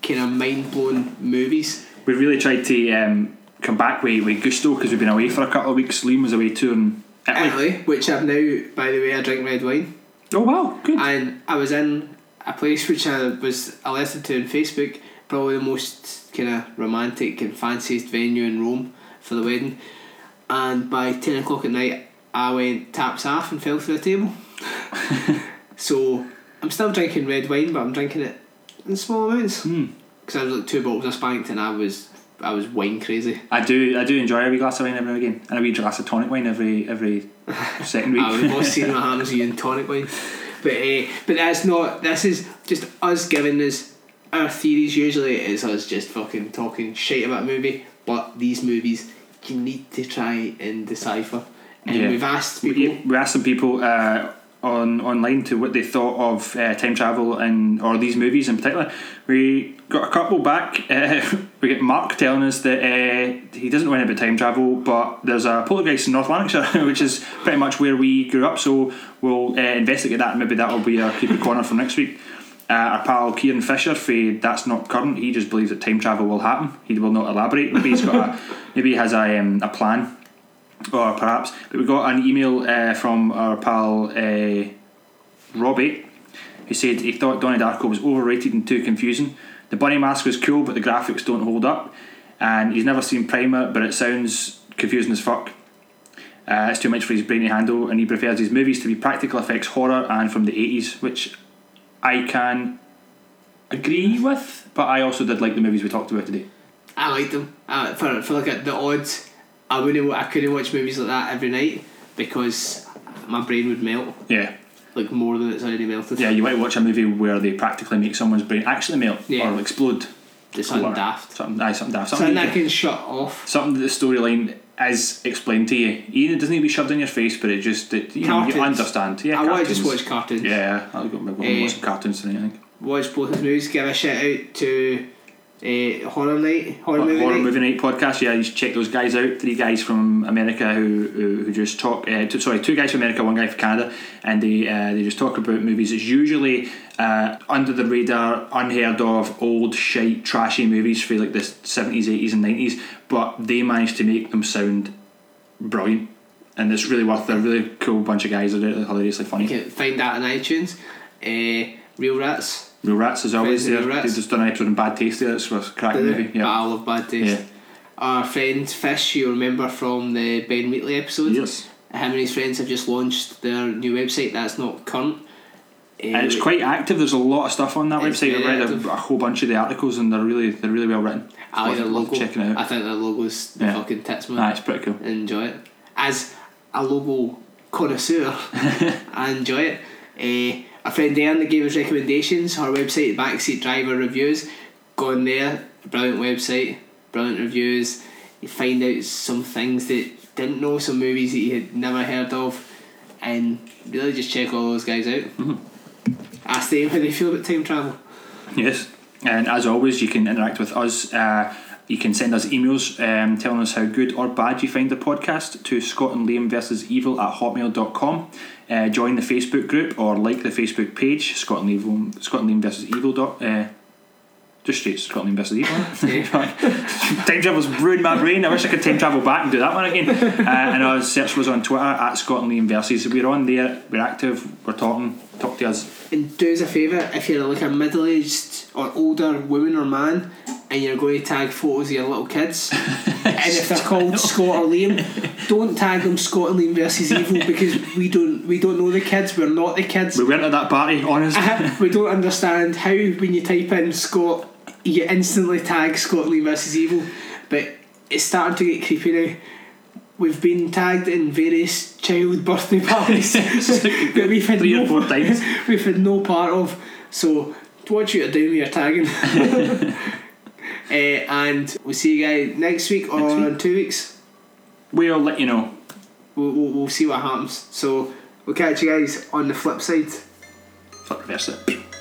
kind of mind blown movies. We really tried to um, come back with, with gusto because we've been away for a couple of weeks. Liam was away touring Italy. Italy, which I've now, by the way, I drink red wine. Oh wow, good. and I was in a place which I was alerted to on Facebook, probably the most kind of romantic and fanciest venue in Rome for the wedding. And by ten o'clock at night, I went taps off and fell through the table. so I'm still drinking red wine, but I'm drinking it in small amounts Hmm. because I was like two bottles of spanked and I was I was wine crazy. I do I do enjoy a wee glass of wine every now and again, and a wee glass of tonic wine every every second week. I have all seen what happens with you in tonic wine. But uh, but that's not. This is just us giving us our theories. Usually it is us just fucking talking shit about a movie. But these movies, you need to try and decipher. And Yeah. we've asked we, people. we asked some people uh, on online to what they thought of uh, time travel and or these movies in particular. We got a couple back. Uh, we get Mark telling us that uh, he doesn't know anything about time travel, but there's a poltergeist in North Lanarkshire, which is pretty much where we grew up. So we'll uh, investigate that. Maybe that'll be our creepy corner for next week. Uh, our pal Kieran Fisher, for that's not current. He just believes that time travel will happen. He will not elaborate. Maybe he's got a maybe he has a um, a plan or perhaps. But we got an email uh, from our pal uh, Robbie, who said he thought Donnie Darko was overrated and too confusing. The bunny mask was cool, but the graphics don't hold up. And he's never seen Primer, but it sounds confusing as fuck. Uh, it's too much for his brain to handle, and he prefers his movies to be practical effects horror and from the 80s, which I can agree with, but I also did like the movies we talked about today. I liked them. Uh, for for like the odds, I wouldn't. I couldn't watch movies like that every night because my brain would melt Yeah. like more than it's already melted. Yeah, you might watch a movie where they practically make someone's brain actually melt Yeah. or explode. Just something Or daft. Something, aye, something daft. Something, Something that can- shut off. something that the storyline is explained to you. Even it doesn't need to be shoved in your face, but it just it, you, know, you understand. Yeah, I want to just watch cartoons. Yeah, I'll go, we'll go Eh. watch some cartoons tonight. I think. watch both movies. Give a shout out to uh, Horror Night, Horror, Horror, Movie Night. Movie Night podcast. Yeah, you should check those guys out. Three guys from America who who, who just talk. Uh, two, sorry, two guys from America, one guy from Canada, and they uh, they just talk about movies. It's usually uh, under the radar, unheard of, old shite, trashy movies for like the seventies, eighties, and nineties. But they managed to make them sound brilliant, and it's really worth. They're a really cool bunch of guys. They're hilariously funny. You can find that on iTunes. Uh, Real Rats. Real Rats as always. Real They're, Rats. they've just done an episode on Bad Taste. There, it's a cracking movie. I Yeah. love Bad Taste. Yeah. Our friend Fish, you remember from the Ben Wheatley episode. Yes. Him and his friends have just launched their new website. That's not current. Uh, And it's quite active. There's a lot of stuff on that website. I very read a, a whole bunch of the articles, and they're really they're really well written. I like the Worth- worth logo. Checking it I think the logo's the Yeah. fucking tits, man. Ah, it's pretty cool. enjoy it. As a logo connoisseur, I enjoy it. Uh, a friend that gave us recommendations, her website, Backseat Driver Reviews, go on there, brilliant website, brilliant reviews. You find out some things that you didn't know, some movies that you had never heard of, and really just check all those guys out. Ask them how they feel about time travel. Yes, and as always, you can interact with us. Uh, you can send us emails um, telling us how good or bad you find the podcast to Scott and Liam versus Evil at hotmail.com. Uh, join the Facebook group or like the Facebook page, Scott and Liam, Scott and Liam versus Evil. Dot, uh, just straight Scott and Liam versus Evil. time travel's ruined my brain. I wish I could time travel back and do that one again. Uh, and our search was on Twitter at Scott and Liam versus. We're on there. We're active. We're talking. Talk to us. And do us a favour if you're like a middle aged or older woman or man and you're going to tag photos of your little kids and if they're called Scott or Liam, don't tag them Scott and Liam versus Evil because we don't we don't know the kids, we're not the kids. We went to that party, honest. Uh-huh, we don't understand how when you type in Scott you instantly tag Scott and Liam versus Evil. but it's starting to get creepy now. We've been tagged in various child birthday parties that we've had Three no, or four times. we've had no part of. So watch what you're doing when you're tagging. Uh, and we'll see you guys next week or Next week. in two weeks. We'll let you know. We'll, we'll, we'll see what happens. So we'll catch you guys on the flip side. Flip reverse it.